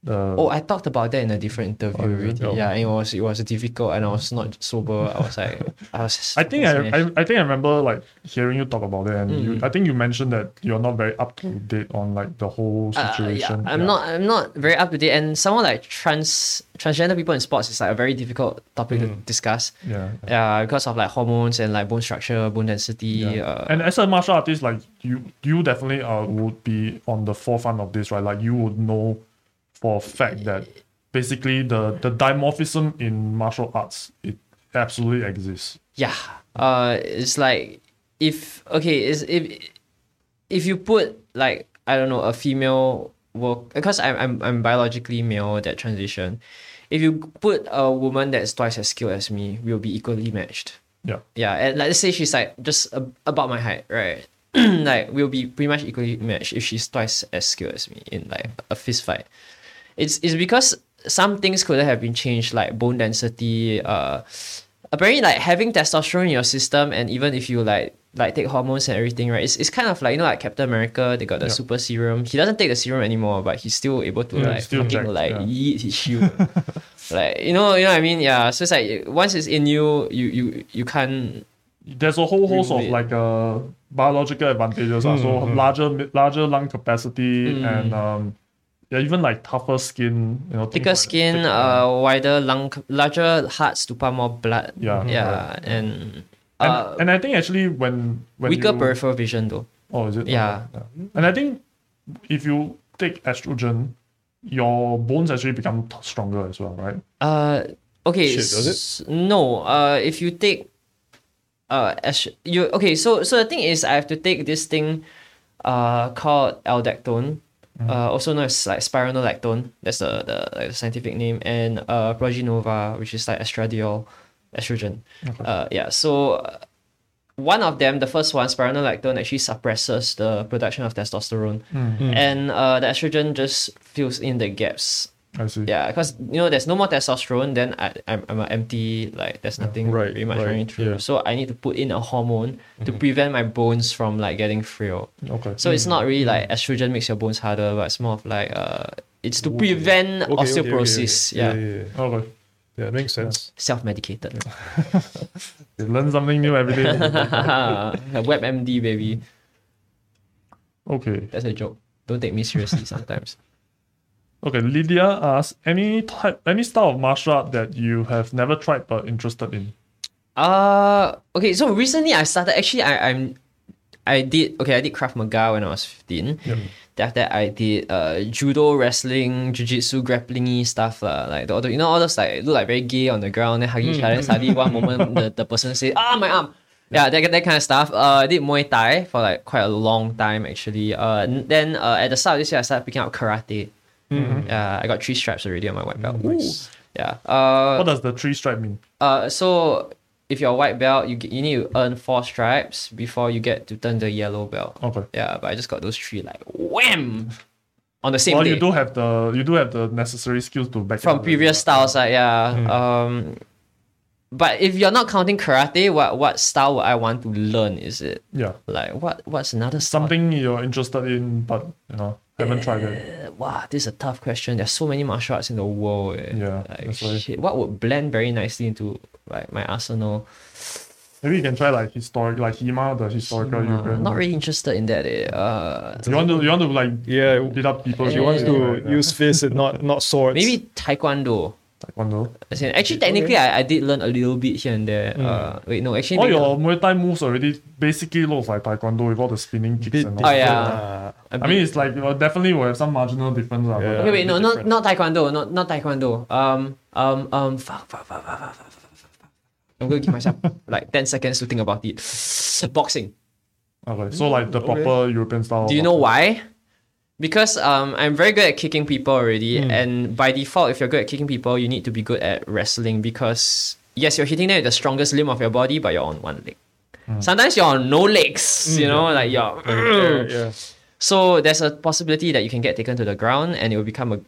the Oh, I talked about that in a different interview Oh, already. Oh. Yeah, it was it was difficult, and I was not sober. I was like, I was. I think I. I I think I remember like hearing you talk about it, and you Mm. I think you mentioned that you're not very up to date on like the whole Uh, situation. yeah, I'm not. I'm not very up to date, and someone like trans transgender people in sports is like a very difficult topic to Mm. discuss. Yeah. Yeah, because of like hormones and like bone structure, bone density. Yeah. Uh, and as a martial artist, like you, you definitely uh, would be on the forefront of this, right? Like you would know for a fact that basically the the dimorphism in martial arts it absolutely exists. yeah. Uh, it's like if okay, is if if you put like I don't know a female work because I'm I'm I'm biologically male that transition. If you put a woman that's twice as skilled as me, we'll be equally matched. Yeah. Yeah, and like, let's say she's like just ab- about my height, right? like we'll be pretty much equally matched if she's twice as skilled as me in like a fist fight. It's it's because some things could have been changed, like bone density. Uh, apparently, like having testosterone in your system, and even if you like like take hormones and everything, right? It's, it's kind of like you know like Captain America, they got the Yeah. super serum. He doesn't take the serum anymore, but he's still able to Yeah, like fucking jacked, like yeah. yeet his shield. like you know you know what I mean? Yeah. So it's like once it's in you, you you you can't There's a whole host of it. like uh biological advantages. ah. So Mhm. larger larger lung capacity Mm. and um yeah, even like tougher skin, you know, things thicker like- skin, thick- uh, wider lung, larger hearts to pump more blood. Yeah, yeah, and and, uh, and I think actually when when weaker you, peripheral vision though. Oh, is it? Yeah. Okay, And I think if you take estrogen, your bones actually become stronger as well, right? Uh, okay. Shit, does it? No. Uh, if you take, uh, as you okay. So so the thing is, I have to take this thing, uh, called aldactone. Uh, also known as like spironolactone. That's the, the, like, the scientific name, and uh, Progynova, which is like estradiol, estrogen. Okay. Uh, yeah. So uh, one of them, the first one, spironolactone, actually suppresses the production of testosterone, Mm, and uh, the estrogen just fills in the gaps. I see. Yeah, because you know there's no more testosterone, then I I'm, I'm empty like there's nothing right, pretty much right, running through. yeah. So I need to put in a hormone Mm-hmm. to prevent my bones from like getting frail. Okay. So it's not really like Mm. estrogen makes your bones harder, but it's more of like uh it's to prevent Okay, okay, okay, osteoporosis. okay. Yeah, yeah, yeah, yeah. Okay. Yeah, it makes sense. self medicated. You learn something new every day. WebMD baby. okay. That's a joke. Don't take me seriously sometimes. Okay. Lydia asks any type, any style of martial art that you have never tried but interested in. Uh okay, so recently I started actually I, I'm I did okay, I did Krav Maga when I was 15. Yep. After that I did uh judo, wrestling, jiu-jitsu, grappling stuff lah. Like the, the- you know all those like look like very gay on the ground, then hugging each other, suddenly one moment the, the person say, Ah my arm. Yeah, that, that kind of stuff. Uh, I did Muay Thai for like quite a long time actually. Uh, then uh, at the start of this year, I started picking up karate. Yeah, I got three stripes already on my white belt. Nice. Yeah. Uh, What does the three stripe mean? uh, so if you're a white belt, you get, you need to earn four stripes before you get to turn the yellow belt. Okay. Yeah, but I just got those three like wham on the same Well, day you do have the you do have the necessary skills to back it from up, previous right? styles. Like yeah, um, but if you're not counting karate, what what style would I want to learn? Is it Yeah. like what what's another style? Something you're interested in, but you know haven't tried it. Uh, Wow, this is a tough question. There's so many martial arts in the world. eh. Yeah, like, shit. What would blend very nicely into like my arsenal? Maybe you can try like historic, like HEMA, the historical Uh, European. not really interested in that. Eh. Uh, You want to you want to like Yeah, beat up people. he wants to right? Yeah. use fists and not not swords. maybe taekwondo. Taekwondo. As in, actually, technically, okay. I, I did learn a little bit here and there. Mm. Uh, wait, no, actually. All your Muay Thai moves already basically looks like Taekwondo with all the spinning kicks bit, and all Oh, yeah. Uh, I mean, it's like, definitely will have some marginal difference. Yeah. Uh, okay, wait, no, not, not Taekwondo. Not, not Taekwondo. Um, um, um, fuck, fuck, fuck, fuck, fuck, fuck, fuck. I'm going to give myself like 10 seconds to think about it. Boxing. Okay, so like the proper okay. European style. Do you know why? Because um, I'm very good at kicking people already, Hmm. and by default, if you're good at kicking people, you need to be good at wrestling because yes, you're hitting them with the strongest limb of your body, but you're on one leg. Hmm. Sometimes you're on no legs, you know, like you're. Yeah, yeah. So there's a possibility that you can get taken to the ground and it will become a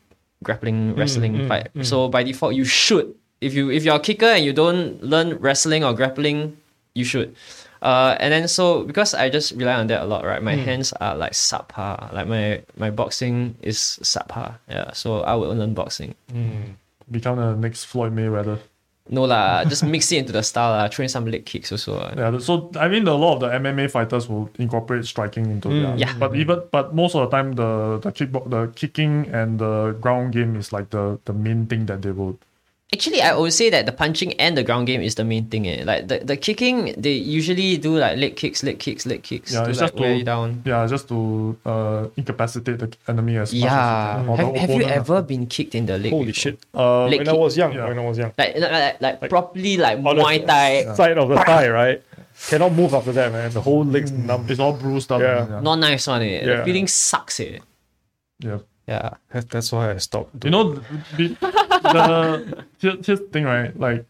grappling wrestling fight. So by default, you should. If you if you're a kicker and you don't learn wrestling or grappling, you should. Uh, and then so because I just rely on that a lot, right? My hands are like subpar. Like my my boxing is subpar. Yeah. So I will learn boxing. Become the next Floyd Mayweather. No lah, just mix it into the style lah. Throw in some leg kicks also. ah. Yeah, so I mean, a lot of the MMA fighters will incorporate striking into their. Yeah. But even but most of the time, the the kick the kicking and the ground game is like the the main thing that they will. Actually, I would say that the punching and the ground game is the main thing. Eh. Like the, the kicking, they usually do like leg kicks, leg kicks, leg kicks Yeah, to it's like just to you down. Yeah, just to uh incapacitate the enemy as Yeah. much as you can. Have, have you opponent. ever been kicked in the leg? Holy before? shit. Uh, Leg when I was young, Yeah. when I was young. Like, like, like, like properly like on the Muay Thai. Side of the thigh, right? Cannot move after that, man. The whole leg's numb. It's all bruised up. Yeah. yeah. Not nice one. Eh. The feeling sucks. Eh. yeah. Yeah. That- That's why I stopped. You know, the, the here, here's the thing, right? Like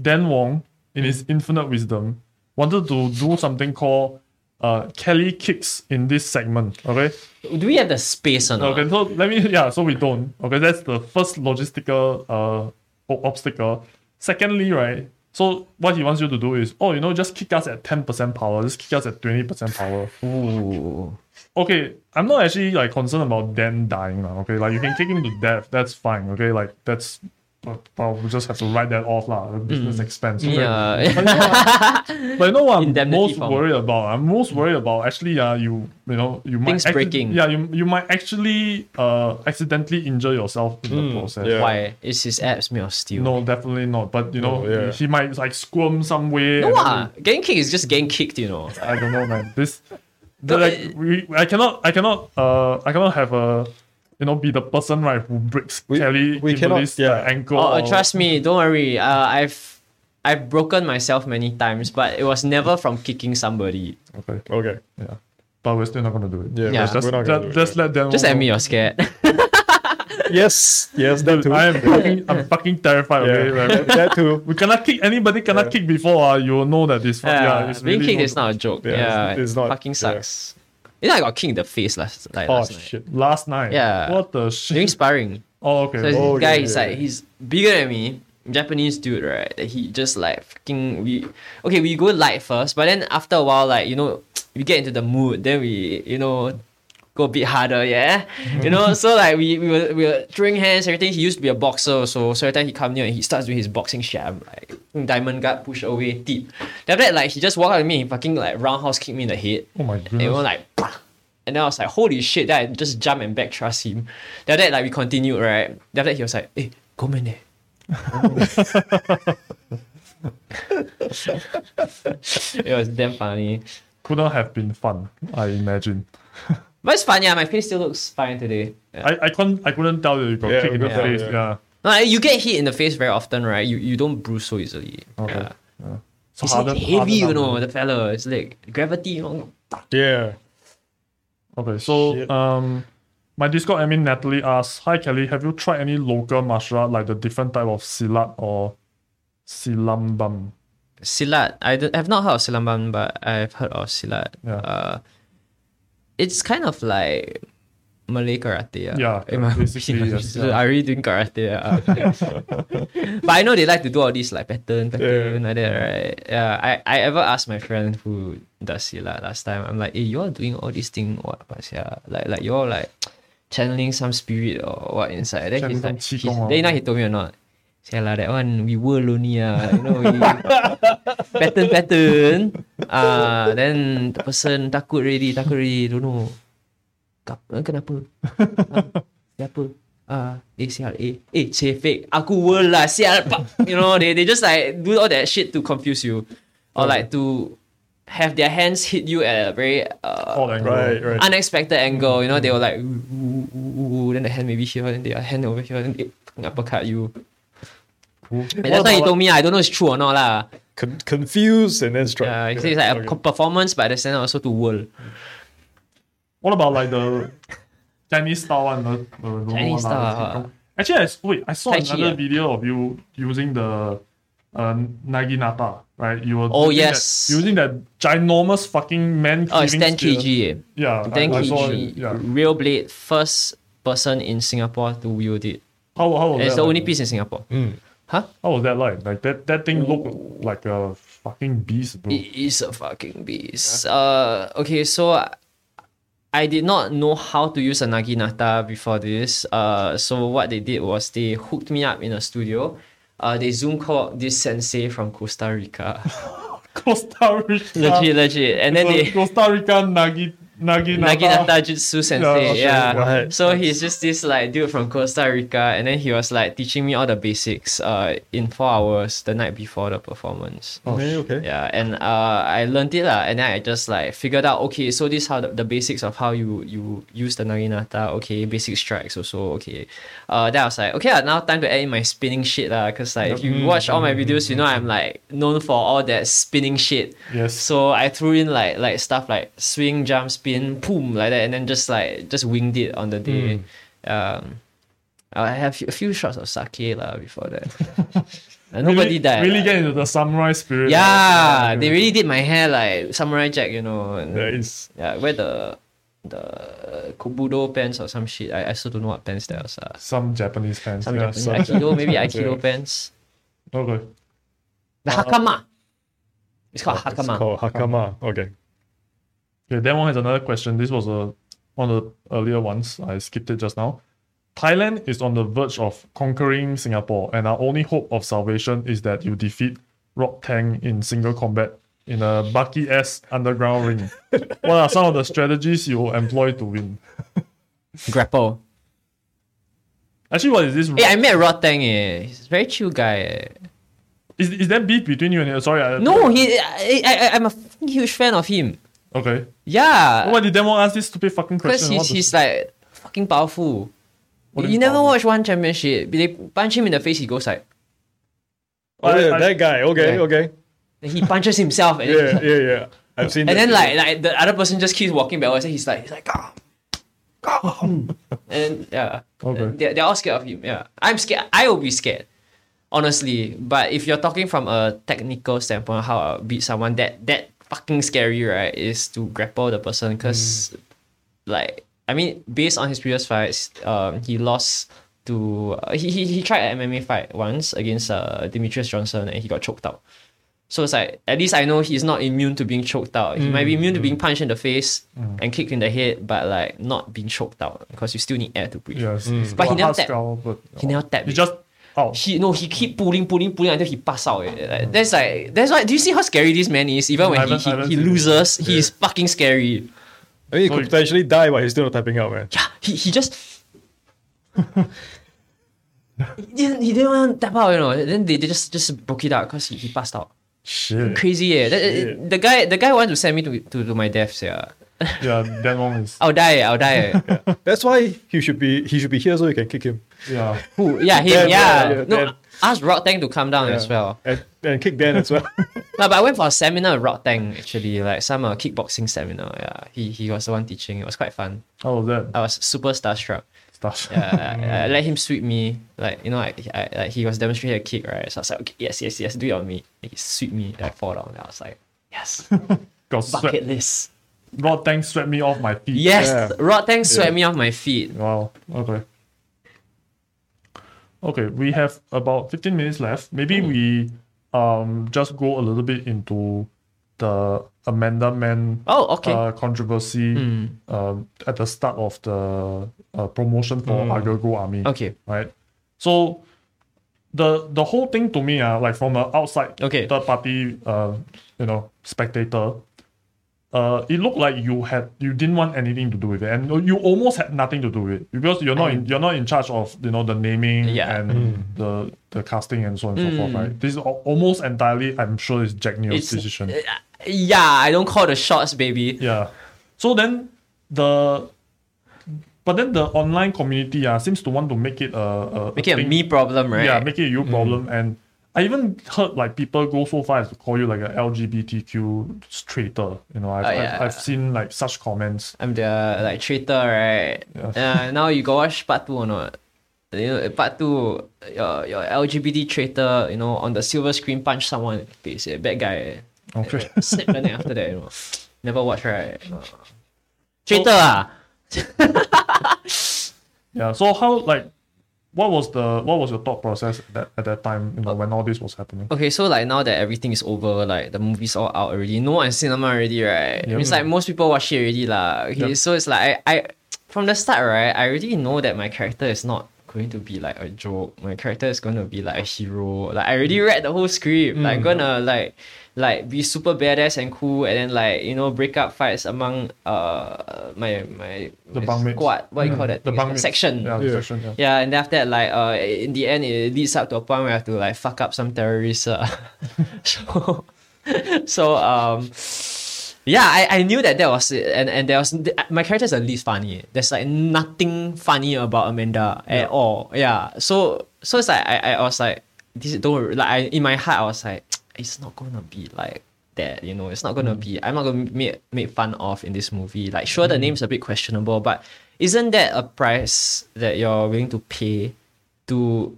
Dan Wong, in his infinite wisdom, wanted to do something called uh Kelly kicks in this segment. Okay. Do we have the space or not? Okay. So let me. Yeah. So we don't. Okay. That's the first logistical uh obstacle. Secondly, right. So what he wants you to do is, oh, you know, just kick us at ten percent power. Just kick us at twenty percent power. Ooh. Okay, I'm not actually like concerned about Dan dying now. Okay, like you can kick him to death. That's fine. Okay, like that's. But, but we just have to write that off, lah. The business expense. okay? Yeah. But you know what I'm Indemnity most form. worried about? I'm most worried about actually, uh, you you know, you might Things acci- breaking. Yeah, you you might actually uh accidentally injure yourself in the process. yeah. Why? Is his abs made of steel? No, definitely not. But you know, No, yeah. he, he might like squirm some way. No, and then ah. Getting kicked is just getting kicked, you know. I don't know, man. This, the, like, we, I cannot, I cannot, uh, I cannot have a, you know, be the person right who breaks We- Kelly we into cannot- this yeah. uh, ankle. Oh, or- trust me, don't worry. Uh, I've I've broken myself many times, but it was never from kicking somebody. Okay, Okay. yeah, but we're still not gonna do it. Yeah, Yeah. Just, Just, we're not gonna just, do it. just let them. Just know. admit you're scared. Yes, yes, that too. I am fucking, I'm fucking terrified. yeah, Okay, like, that, that too. we cannot kick anybody. Cannot Yeah. kick before. Uh, you will know that this. Yeah, Yeah, it's being really kicked is not a joke. Yeah, Yeah, it's- it's not- Fucking yeah. sucks. You know, I got kicked in the face last like Oh last night shit. Last night. Yeah. What the shit? during sparring. Oh, okay. So this Oh, guy yeah, is yeah, like he's bigger than me, Japanese dude, right? That he just like freaking we okay, we go light first, but then after a while, like you know, we get into the mood, then we you know go a bit harder, yeah. You know, so like we we were we were throwing hands, everything. He used to be a boxer, so so every time he come near and he starts doing his boxing shit, I'm like mm, diamond guard push away deep. Then after that, like he just walked out at me, he fucking like roundhouse kick me in the head. oh my And we were like, "Pah!" and then I was like, holy shit. that I just jump and back trust him. Then after that, like we continued, right? Then after that, he was like, hey, go man there. it was damn funny. Couldn't have been fun. I imagine. But it's fun, yeah. My face still looks fine today. Yeah. I, I couldn't I couldn't tell you you got Yeah, kicked in the we could face. Yeah. yeah. No, you get hit in the face very often, right? You you don't bruise so easily. Okay. Yeah. So He's harder- like heavy, harder you know, the fella. It's like gravity, you know. Yeah. Okay, so Shit. um, my Discord admin Natalie asks, "Hi Kelly, have you tried any local martial art like the different type of silat or silambam?" Silat. I d- have not heard of Silamban, but I've heard of Silat. Yeah. Uh, it's kind of like Malay karate. Uh, Yeah, in my opinion. yes, yeah. I really doing karate. Uh. but I know they like to do all these like pattern, pattern like that, right? Yeah. I, I ever asked my friend who does Silat last time. I'm like, hey, you all doing all these things what? But yeah, like like you all like channeling some spirit or what inside. Then he's like, he's, then you he told me or not. Say lah, that one we were lonely ah. You know, we pattern pattern. Ah, then the person takut already, takut already, don't know. Kap, eh, kenapa? siapa? Ah, eh sial, eh, eh Cefik, aku were lah sial. You know, they, they just like do all that shit to confuse you. Or like to have their hands hit you at a very uh, angle. Right, right. unexpected angle. You know, they were like, ooh, ooh, ooh, ooh, then the hand maybe here, then their hand over here, then they uppercut you. Cool. And that's why he told me, I don't know if it's true or not lah. con- confused and then strike. Yeah, it's, it's like a okay. co- performance, but at the same time also to world. What about like the Chinese style one? The, the normal Chinese one, lah, style, the- Actually, I, s- wait, I saw Tai Chi, another ah. video of you using the uh, naginata, right? You were Oh, using that- yes. using that ginormous fucking man. Oh, it's 10 spear. kg. Yeah, I- 10 I, saw kg. it. Yeah. Real blade, first person in Singapore to wield it. How how it's that the only piece in Singapore. Mm. Huh? How was that like? Like that that thing looked like a fucking beast, bro. It is a fucking beast. Uh, okay, so I- I did not know how to use a naginata before this. Uh, so what they did was they hooked me up in a studio. Uh, they Zoom called this sensei from Costa Rica. Costa Rica. legit, legit. And then they Costa Rica nagi naginata. Naginata Jutsu Sensei. okay, Yeah. right. So he's just this like dude from Costa Rica, and then he was like teaching me all the basics uh in four hours the night before the performance. Okay, okay. Yeah, and uh, I learned it lah, and then I just like figured out okay, so this how the, the basics of how you you use the naginata. Okay, basic strikes also okay. Uh, then I was like okay, lah, now time to add in my spinning shit lah, cause like if you watch all my videos, you know I'm like known for all that spinning shit. Yes. So I threw in like like stuff like swing, jump, spin, boom, like that, and then just like just winged it on the day. Um, I have a few shots of sake lah before that. And nobody really, died. Really lah. get into the samurai spirit. Yeah, they really did my hair like samurai jack, you know. And, Nice. Yeah, wear the the kobudo pants or some shit. I, I still don't know what pants that was. Uh. Some Japanese fans. Some yeah, Japanese some- aikido, maybe aikido Yeah. pants. Okay. The hakama. It's called It's hakama. called Hakama. Okay. Okay, then one has another question. This was a one of the earlier ones. I skipped it just now. Thailand is on the verge of conquering Singapore, and our only hope of salvation is that you defeat Rod Tang in single combat in a Bucky S underground ring. what are some of the strategies you will employ to win? Grapple. Actually, what is this? Hey, I met Rod Tang. Eh. He's a very chill guy. Eh. Is, is there beef between you and him? Sorry. I, No, he. I, I, I'm a huge fan of him. Okay. Yeah. Why did Demo ask this stupid fucking Because question? he's, What he's like fucking powerful. What you you never powerful? watch one championship. They punch him in the face, he goes like. Oh, yeah, I- that guy. Okay, Yeah. okay. He punches himself and, Yeah, then, yeah, yeah. I've seen and that. then like like the other person just keeps walking backwards and he's like he's like "Gah, gah." and yeah Okay. they're, they're all scared of him yeah I'm scared I will be scared honestly but if you're talking from a technical standpoint how I beat someone that that fucking scary right is to grapple the person because like I mean based on his previous fights um he lost to uh, he, he he tried an MMA fight once against uh Demetrious Johnson and he got choked out so it's like at least I know he's not immune to being choked out. He might be immune to being punched in the face and kicked in the head, but like not being choked out because you still need air to breathe. Yes. it's But he got a never hard tap. skull, but He never tapped. he just oh he no he keep pulling pulling pulling until he pass out. eh. Like, that's like that's why. Do you see how scary this man is? Even when he haven't- he, haven't he seen it. loses, he's fucking scary. I mean, he So could he- potentially die, but he's still not typing out, man. Yeah, he he just. he, didn't, he didn't want to tap out, you know. Then they, they just just broke it out because he, he passed out. shit. Crazy, yeah. That, Shit. the guy the guy wanted to send me to to, to my deaths, yeah. Yeah, that one is I'll die, I'll die. That's why he should be he should be here so you can kick him yeah. Who? Yeah, him. Dan, yeah. yeah, yeah, no, Dan. ask Rod Tang to come down as well. and, and kick Dan as well. No, but I went for a seminar with Rod Tang actually, like some uh, kickboxing seminar. Yeah, he he was the one teaching. It was quite fun. How was that? I was super starstruck. Stash. Yeah, I, I let him sweep me. Like you know, I, I, like he was demonstrating a kick, right? So I was like, okay, yes, yes, yes, do it on me. And he sweep me, I fall down. I was like, yes, Got sweat. bucket list. Rod Tang swept me off my feet. Yes, Yeah. Rod Tang swept Yeah. me off my feet. Wow. Okay. Okay, we have about 15 minutes left. Maybe we um just go a little bit into the Amanda Man Oh, okay. uh, controversy um, at the start of the uh, promotion for Agago Army. okay. Right. So the the whole thing to me, uh, like from an outside Okay. third party uh, you know, spectator, uh, it looked like you had you didn't want anything to do with it, and you almost had nothing to do with it because you're not in, you're not in charge of you know the naming Yeah. and the the casting and so on and so forth, Mm. right? This is almost entirely, I'm sure, is Jack Neo's It's- decision. Yeah, I don't call the shots, baby. Yeah. So then the but then the online community uh, seems to want to make it a, a Make it a thing- me problem, right? Yeah, make it a you problem. And I even heard like people go so far as to call you like a LGBTQ traitor. You know, I've, Oh, yeah. I've, I've seen like such comments. I'm the like traitor, right? Yeah. Uh, now you go watch part two or not? You know, part two, your your LGBT traitor, you know, on the silver screen punch someone in the face. Yeah, bad guy. eh. Okay. Snap the neck after that, you know. Never watch, right? Uh, Traitor ah. Yeah. So how like what was the what was your thought process at that, at that time, you know, when all this was happening? Okay, so like now that everything is over, like the movie's all out already. No one in cinema already, right? It's like most people watch it already, lah. Okay, so it's like I, I from the start, right? I already know that my character is not going to be like a joke. My character is going to be like a hero. Like I already read the whole script. Like gonna like like be super badass and cool, and then like you know break up fights among uh my my The my bunkmates. squad. What do you call that? The thing? bunkmates. section. Yeah, Yeah. section, yeah. Yeah, and after that, like, uh, in the end, it leads up to a point where I have to like fuck up some terrorists. Uh. so, so um, yeah, I, I knew that that was it, and and there was my character is at least funny. There's like nothing funny about Amanda at all. Yeah, so so it's like I, I was like this don't worry, like I in my heart I was like it's not gonna be like that you know. It's not gonna mm. be I'm not gonna make make fun of in this movie. Like sure the mm. name's a bit questionable but isn't that a price that you're willing to pay to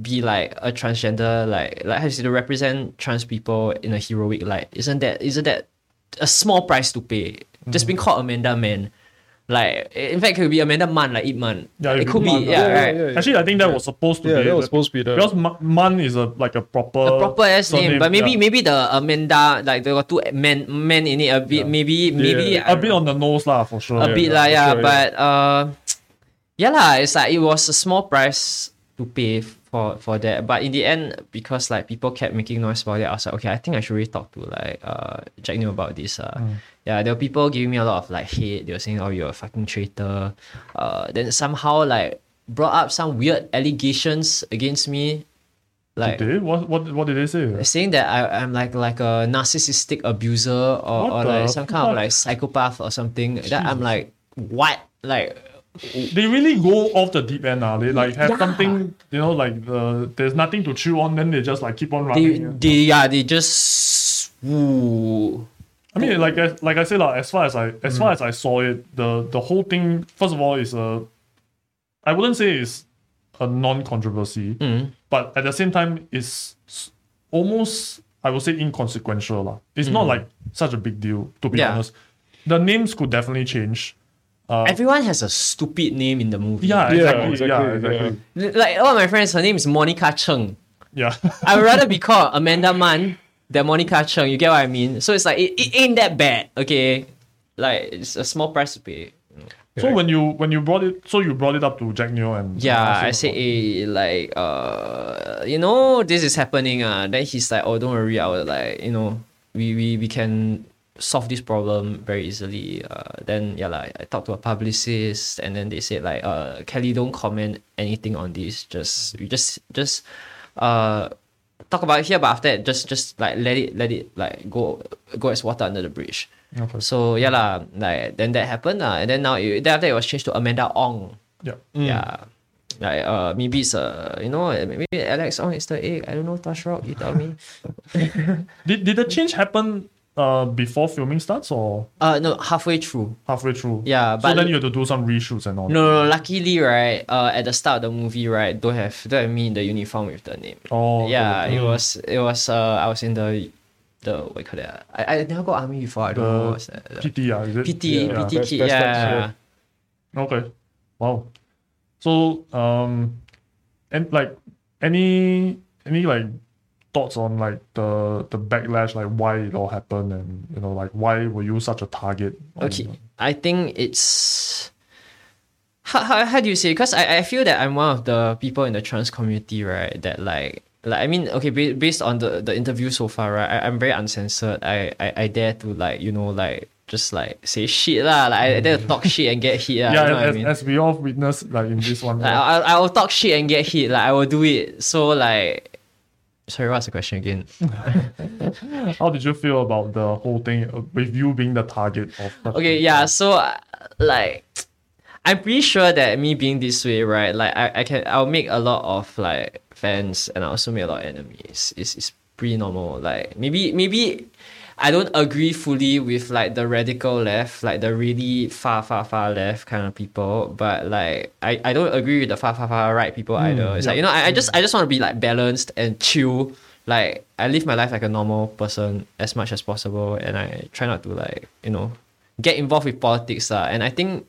be like a transgender like like how to represent trans people in a heroic light? Isn't that isn't that a small price to pay just being called Amanda Man like in fact it could be Amanda Man like Ip Man Yeah, it it could could be be Man, yeah, yeah, right yeah, yeah. Actually, I think that was supposed to Yeah, be that was supposed to be the because Man is a like a proper a proper ass name, but maybe yeah. maybe the Amanda like there were two men men in it a bit maybe maybe Yeah. I a bit on the nose lah for sure. a Yeah, bit yeah, lah, yeah. sure, yeah. but uh, yeah lah. It's like it was a small price to pay for for that. But in the end, because like people kept making noise about it, I was like, okay, I think I should really talk to like uh Jack Neo about this. Uh, Mm. yeah, there were people giving me a lot of like hate. They were saying, oh, you're a fucking traitor. Uh, then somehow like brought up some weird allegations against me. Like Did? What what what did they say? saying that I, I'm like like a narcissistic abuser or, What or like some kind of like psychopath or something. That I'm like, what? Like They really go off the deep end now. They like have Yeah. something, you know, like the there's nothing to chew on. Then they just like keep on running. they yeah, they just ooh. I mean, like I, like I said, like, as far as I as far mm. as I saw it, the the whole thing. First of all, is a, I wouldn't say it's a non-controversy, Mm. but at the same time, it's almost I would say inconsequential lah. It's not mm. like such a big deal to be Yeah. honest. The names could definitely change. Uh, Everyone has a stupid name in the movie. yeah, Yeah, exactly. exactly, Yeah, yeah. Like one of my friends, her name is Monica Cheng. Yeah. I would rather be called Amanda Man than Monica Cheng. You get what I mean? So it's like it, it ain't that bad, okay? Like it's a small price to pay. so when you when you brought it, so you brought it up to Jack Neo and Yeah, I say, about- eh, like, uh, you know, this is happening. Uh. Then he's like, oh, don't worry. I was like, you know, we, we, we can solve this problem very easily. Uh, then, yeah, like, I talked to a publicist and then they said, like, uh, Kelly, don't comment anything on this. Just, you just, just, uh, talk about it here, but after that, just, just, like, let it, let it, like, go, go as water under the bridge. Okay. So, yeah, lah, like, then that happened. Uh, and then now, it, then after that, it was changed to Amanda Ong. Yeah. Yeah. Like uh maybe it's uh you know maybe Alex Ong is the egg. I don't know Tosh Rock, you tell me. Did did the change happen uh before filming starts or Uh no, halfway through. halfway through? Yeah, but So but then you have to do some reshoots and all. no, no, no, luckily right, uh at the start of the movie, right, don't have don't have me in the uniform with the name. Oh. yeah, okay. it was it was uh I was in the the what you call that? I, I never got army before, I don't know The what's that. The PT, yeah, is it? PT, Yeah. PT Best- kit, best yeah. Okay. Wow. So um, and like any any like thoughts on like the the backlash, like why it all happened, and you know like why were you such a target? on- Okay, uh, I think it's how, how, how do you say? Because I, I feel that I'm one of the people in the trans community, right? That like like I mean, okay, ba- based on the the interview so far, right? I, I'm very uncensored. I, I I dare to like you know like just like say shit lah. Like I dare to talk shit and get hit. Yeah, you know as, I mean? as we all witnessed like in this one. Like, I, I will talk shit and get hit. Like I will do it. So like, sorry, what's the question again? How did you feel about the whole thing with you being the target of? such Okay, a- yeah. So uh, like, I'm pretty sure that me being this way, right? Like, I, I can I'll make a lot of like fans and I also make a lot of enemies. It's, it's pretty normal. Like maybe maybe I don't agree fully with like the radical left, like the really far far far left kind of people. But like I, I don't agree with the far far far right people either. It's like you know I, I just I just want to be like balanced and chill. Like I live my life like a normal person as much as possible, and I try not to like you know get involved with politics. Uh. And I think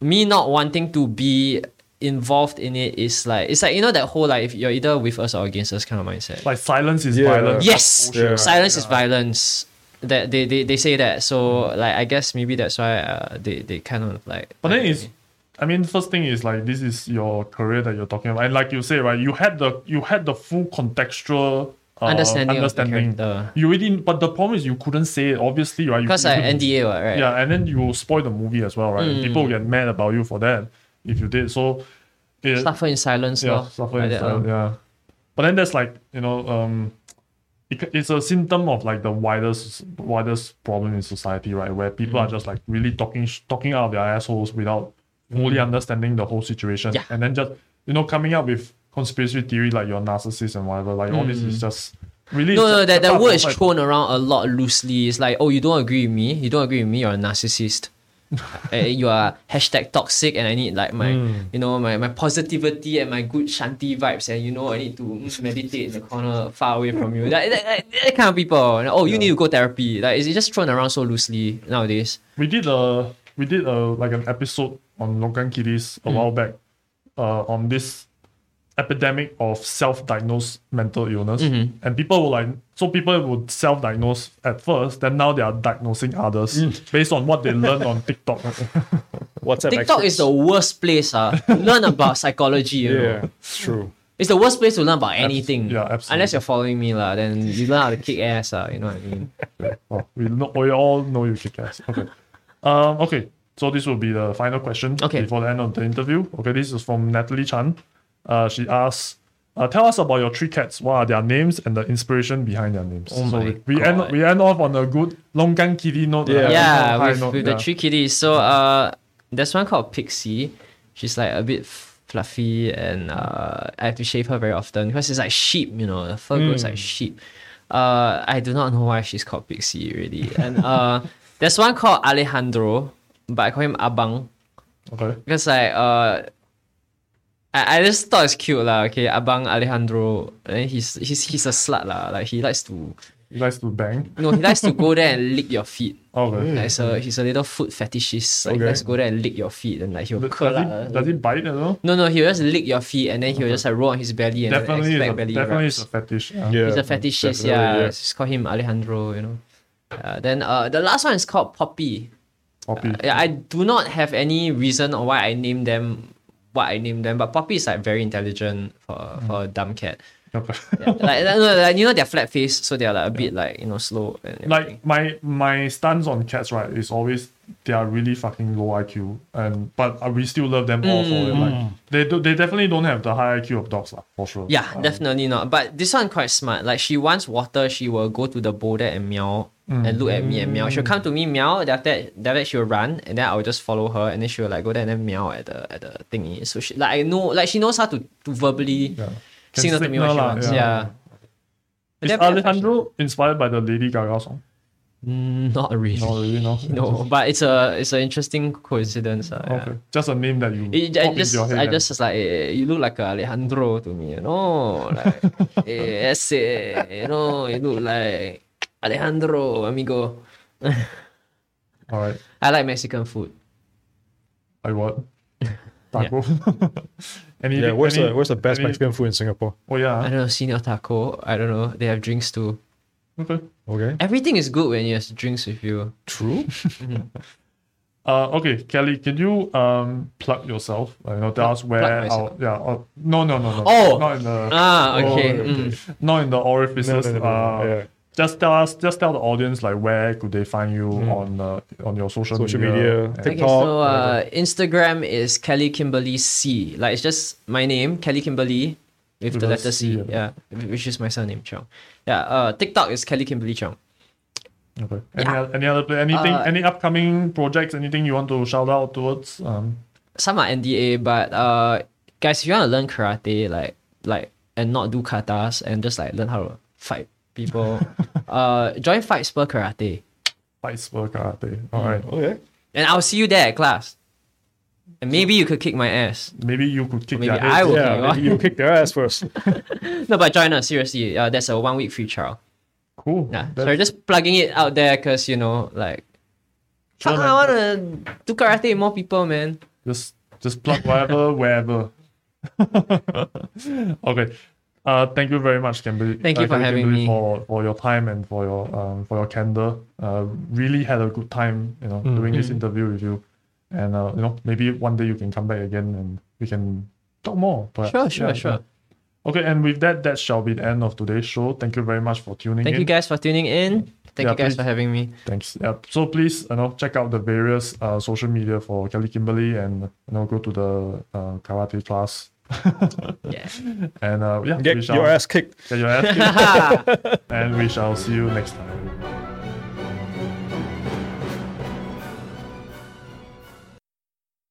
me not wanting to be involved in it is like it's like you know that whole like if you're either with us or against us kind of mindset. Like silence is Yeah. violence. yes, Bullshit, right? silence is violence. That they, they, they say that. So like I guess maybe that's why uh, they, they kind of like But then like- it's, I mean, first thing is like this is your career that you're talking about, and like you say, right, you had the you had the full contextual uh, understanding, understanding. the. You already, but the problem is you couldn't say it, obviously, right? Because like NDA, right? Yeah, and then you will spoil the movie as well, right? Mm. People get mad about you for that if you did. So, it, Suffer in silence, yeah, suffer Like in that, silence, lor. yeah. But then that's like you know, um, it, it's a symptom of like the widest widest problem in society, right? Where people Mm. are just like really talking talking out of their assholes without fully understanding the whole situation, Mm. Yeah. and then just you know coming up with conspiracy theory like you're narcissist and whatever. Like all this is just really Mm. No, no, that, that word is like, thrown around a lot loosely. It's like, oh, you don't agree with me? You don't agree with me? You're a narcissist. Uh, you are hashtag toxic, and I need like my, you know, my, my positivity and my good shanti vibes, and you know, I need to mm, meditate in the corner far away from you. That, that, that, kind of people. Oh, you need to go therapy. Like, it's just thrown around so loosely nowadays. We did a we did a like an episode on Logan Kitties Mm. a while back, uh, on this epidemic of self-diagnosed mental illness, Mm-hmm. and people were like, so people would self-diagnose at first, then now they are diagnosing others Mm. based on what they learned on TikTok. WhatsApp TikTok is the worst place uh, to learn about psychology. You know? yeah, it's true. It's the worst place to learn about anything. yeah, absolutely. Unless you're following me, lah, then you learn how to kick ass, uh, you know what I mean? oh, we know, we all know you kick ass. Okay, um, okay. So this will be the final question Okay. before the end of the interview. Okay, this is from Natalie Chan. Uh, she asks, uh, "Tell us about your three cats. What are their names and the inspiration behind their names?" Oh so my we, we end God. we end off on a good Longgang Kitty note. Yeah. uh, yeah, high with, note, with yeah. the three kitties. So uh, there's one called Pixie. She's like a bit fluffy, and uh, I have to shave her very often because it's like sheep. You know, the fur grows like sheep. Uh, I do not know why she's called Pixie really. And uh, there's one called Alejandro, but I call him Abang Okay. because like uh. I, I just thought it's cute lah. Okay, Abang Alejandro, and he's he's he's a slut lah. Like he likes to, He likes to bang. No, he likes to go there and lick your feet. Okay. Like, so he's a little foot fetishist. Like, Okay. he likes to go there and lick your feet and like he'll Does, curl does, up. he, does he bite as well? No, no, he'll just lick your feet and then he'll just like roll on his belly and Definitely, is expect a, belly definitely rubs. is a fetish. Yeah. Yeah, He's a fetishist, yeah. yeah. Just call him Alejandro, you know. Uh, then uh, the last one is called Poppy. Poppy. Yeah, I do not have any reason on why I named them what I named them, but Poppy is like very intelligent for, for a dumb cat. Okay. Yeah, like, no, like, you know, they're flat faced, so they're like a bit like, you know, slow. And like my my stance on cats right is always they are really fucking low IQ and but uh, we still love them all for it. Like they do, they definitely don't have the high IQ of dogs lah, for sure. Yeah, Um, definitely not. But this one quite smart. Like she wants water, she will go to the bowl there and meow and look at me and meow. She'll come to me meow. Then after that, then after that she'll run and then I'll just follow her and then she'll like go there and then meow at the at the thingy. So she like I know like she knows how to, to verbally Yeah. Can signal to me what she wants. yeah. Yeah. Is Alejandro inspired by the Lady Gaga song? affectionate. Mm, Not really. No, really, no. No, but it's a it's an interesting coincidence. uh, yeah. Okay, just a name that you It, I just, your head. I and- just like, eh, you look like Alejandro to me, you know, like, eh, ese, you know, you look like Alejandro, amigo. all right. I like Mexican food. Like what? Taco. any, Yeah, where's any, the where's the best any- Mexican food in Singapore? Oh yeah. I don't know, Señor Taco. I don't know. They have drinks too. Okay. Okay, Everything is good when you have drinks with you. true. Uh, okay, Kelly, can you um plug yourself? You know, tell us where myself. our yeah. Oh, no, no, no, no. Oh! not in the Ah, okay. Oh, mm. not in the No, orifices. no, no, no, uh, yeah. Just tell us, just tell the audience like where could they find you on uh, on your social, Social media. media, and- Okay, so uh, Instagram is Kelly Kimberly C. Like it's just my name, Kelly Kimberly, with With the letter C, C. Yeah, which is my surname, Chong. Yeah. Uh, TikTok is Kelly Kimberly Chong. Okay. Any, Yeah. any other pla- anything Uh, any upcoming projects? Anything you want to shout out towards? Um, some are NDA, but uh, guys, if you want to learn karate, like like and not do katas and just like learn how to fight people, uh, join Fight Spur Karate. Fight spur karate. All right. Okay. And I'll see you there at class. And maybe you could kick my ass. Maybe you could kick Maybe their I ass. will. Yeah, Okay, maybe you kick their ass first. No, but join us, seriously. Uh, that's a one week free trial. Cool. Yeah. That's- So just plugging it out there because, you know, like, Sure, fuck. I want to do karate with more people, man. Just just plug whatever, wherever. okay. Uh, thank you very much, Kimberly. Thank you uh, for having Kimberly, me. for for your time and for your um for your candor. Uh, really had a good time, you know, doing this interview with you, and uh, you know, maybe one day you can come back again and we can talk more. Perhaps. Sure, sure, Yeah, sure. yeah. Okay, and with that, that shall be the end of today's show. Thank you very much for tuning Thank in. Thank you guys for tuning in. Thank Yeah, you guys please. for having me. Thanks. Yeah. So please, you know, check out the various uh, social media for Kelly Kimberly, and you know, go to the uh, karate class. Yeah. and uh, yeah, we Get shall your ass kicked. get your ass kicked, and we shall see you next time.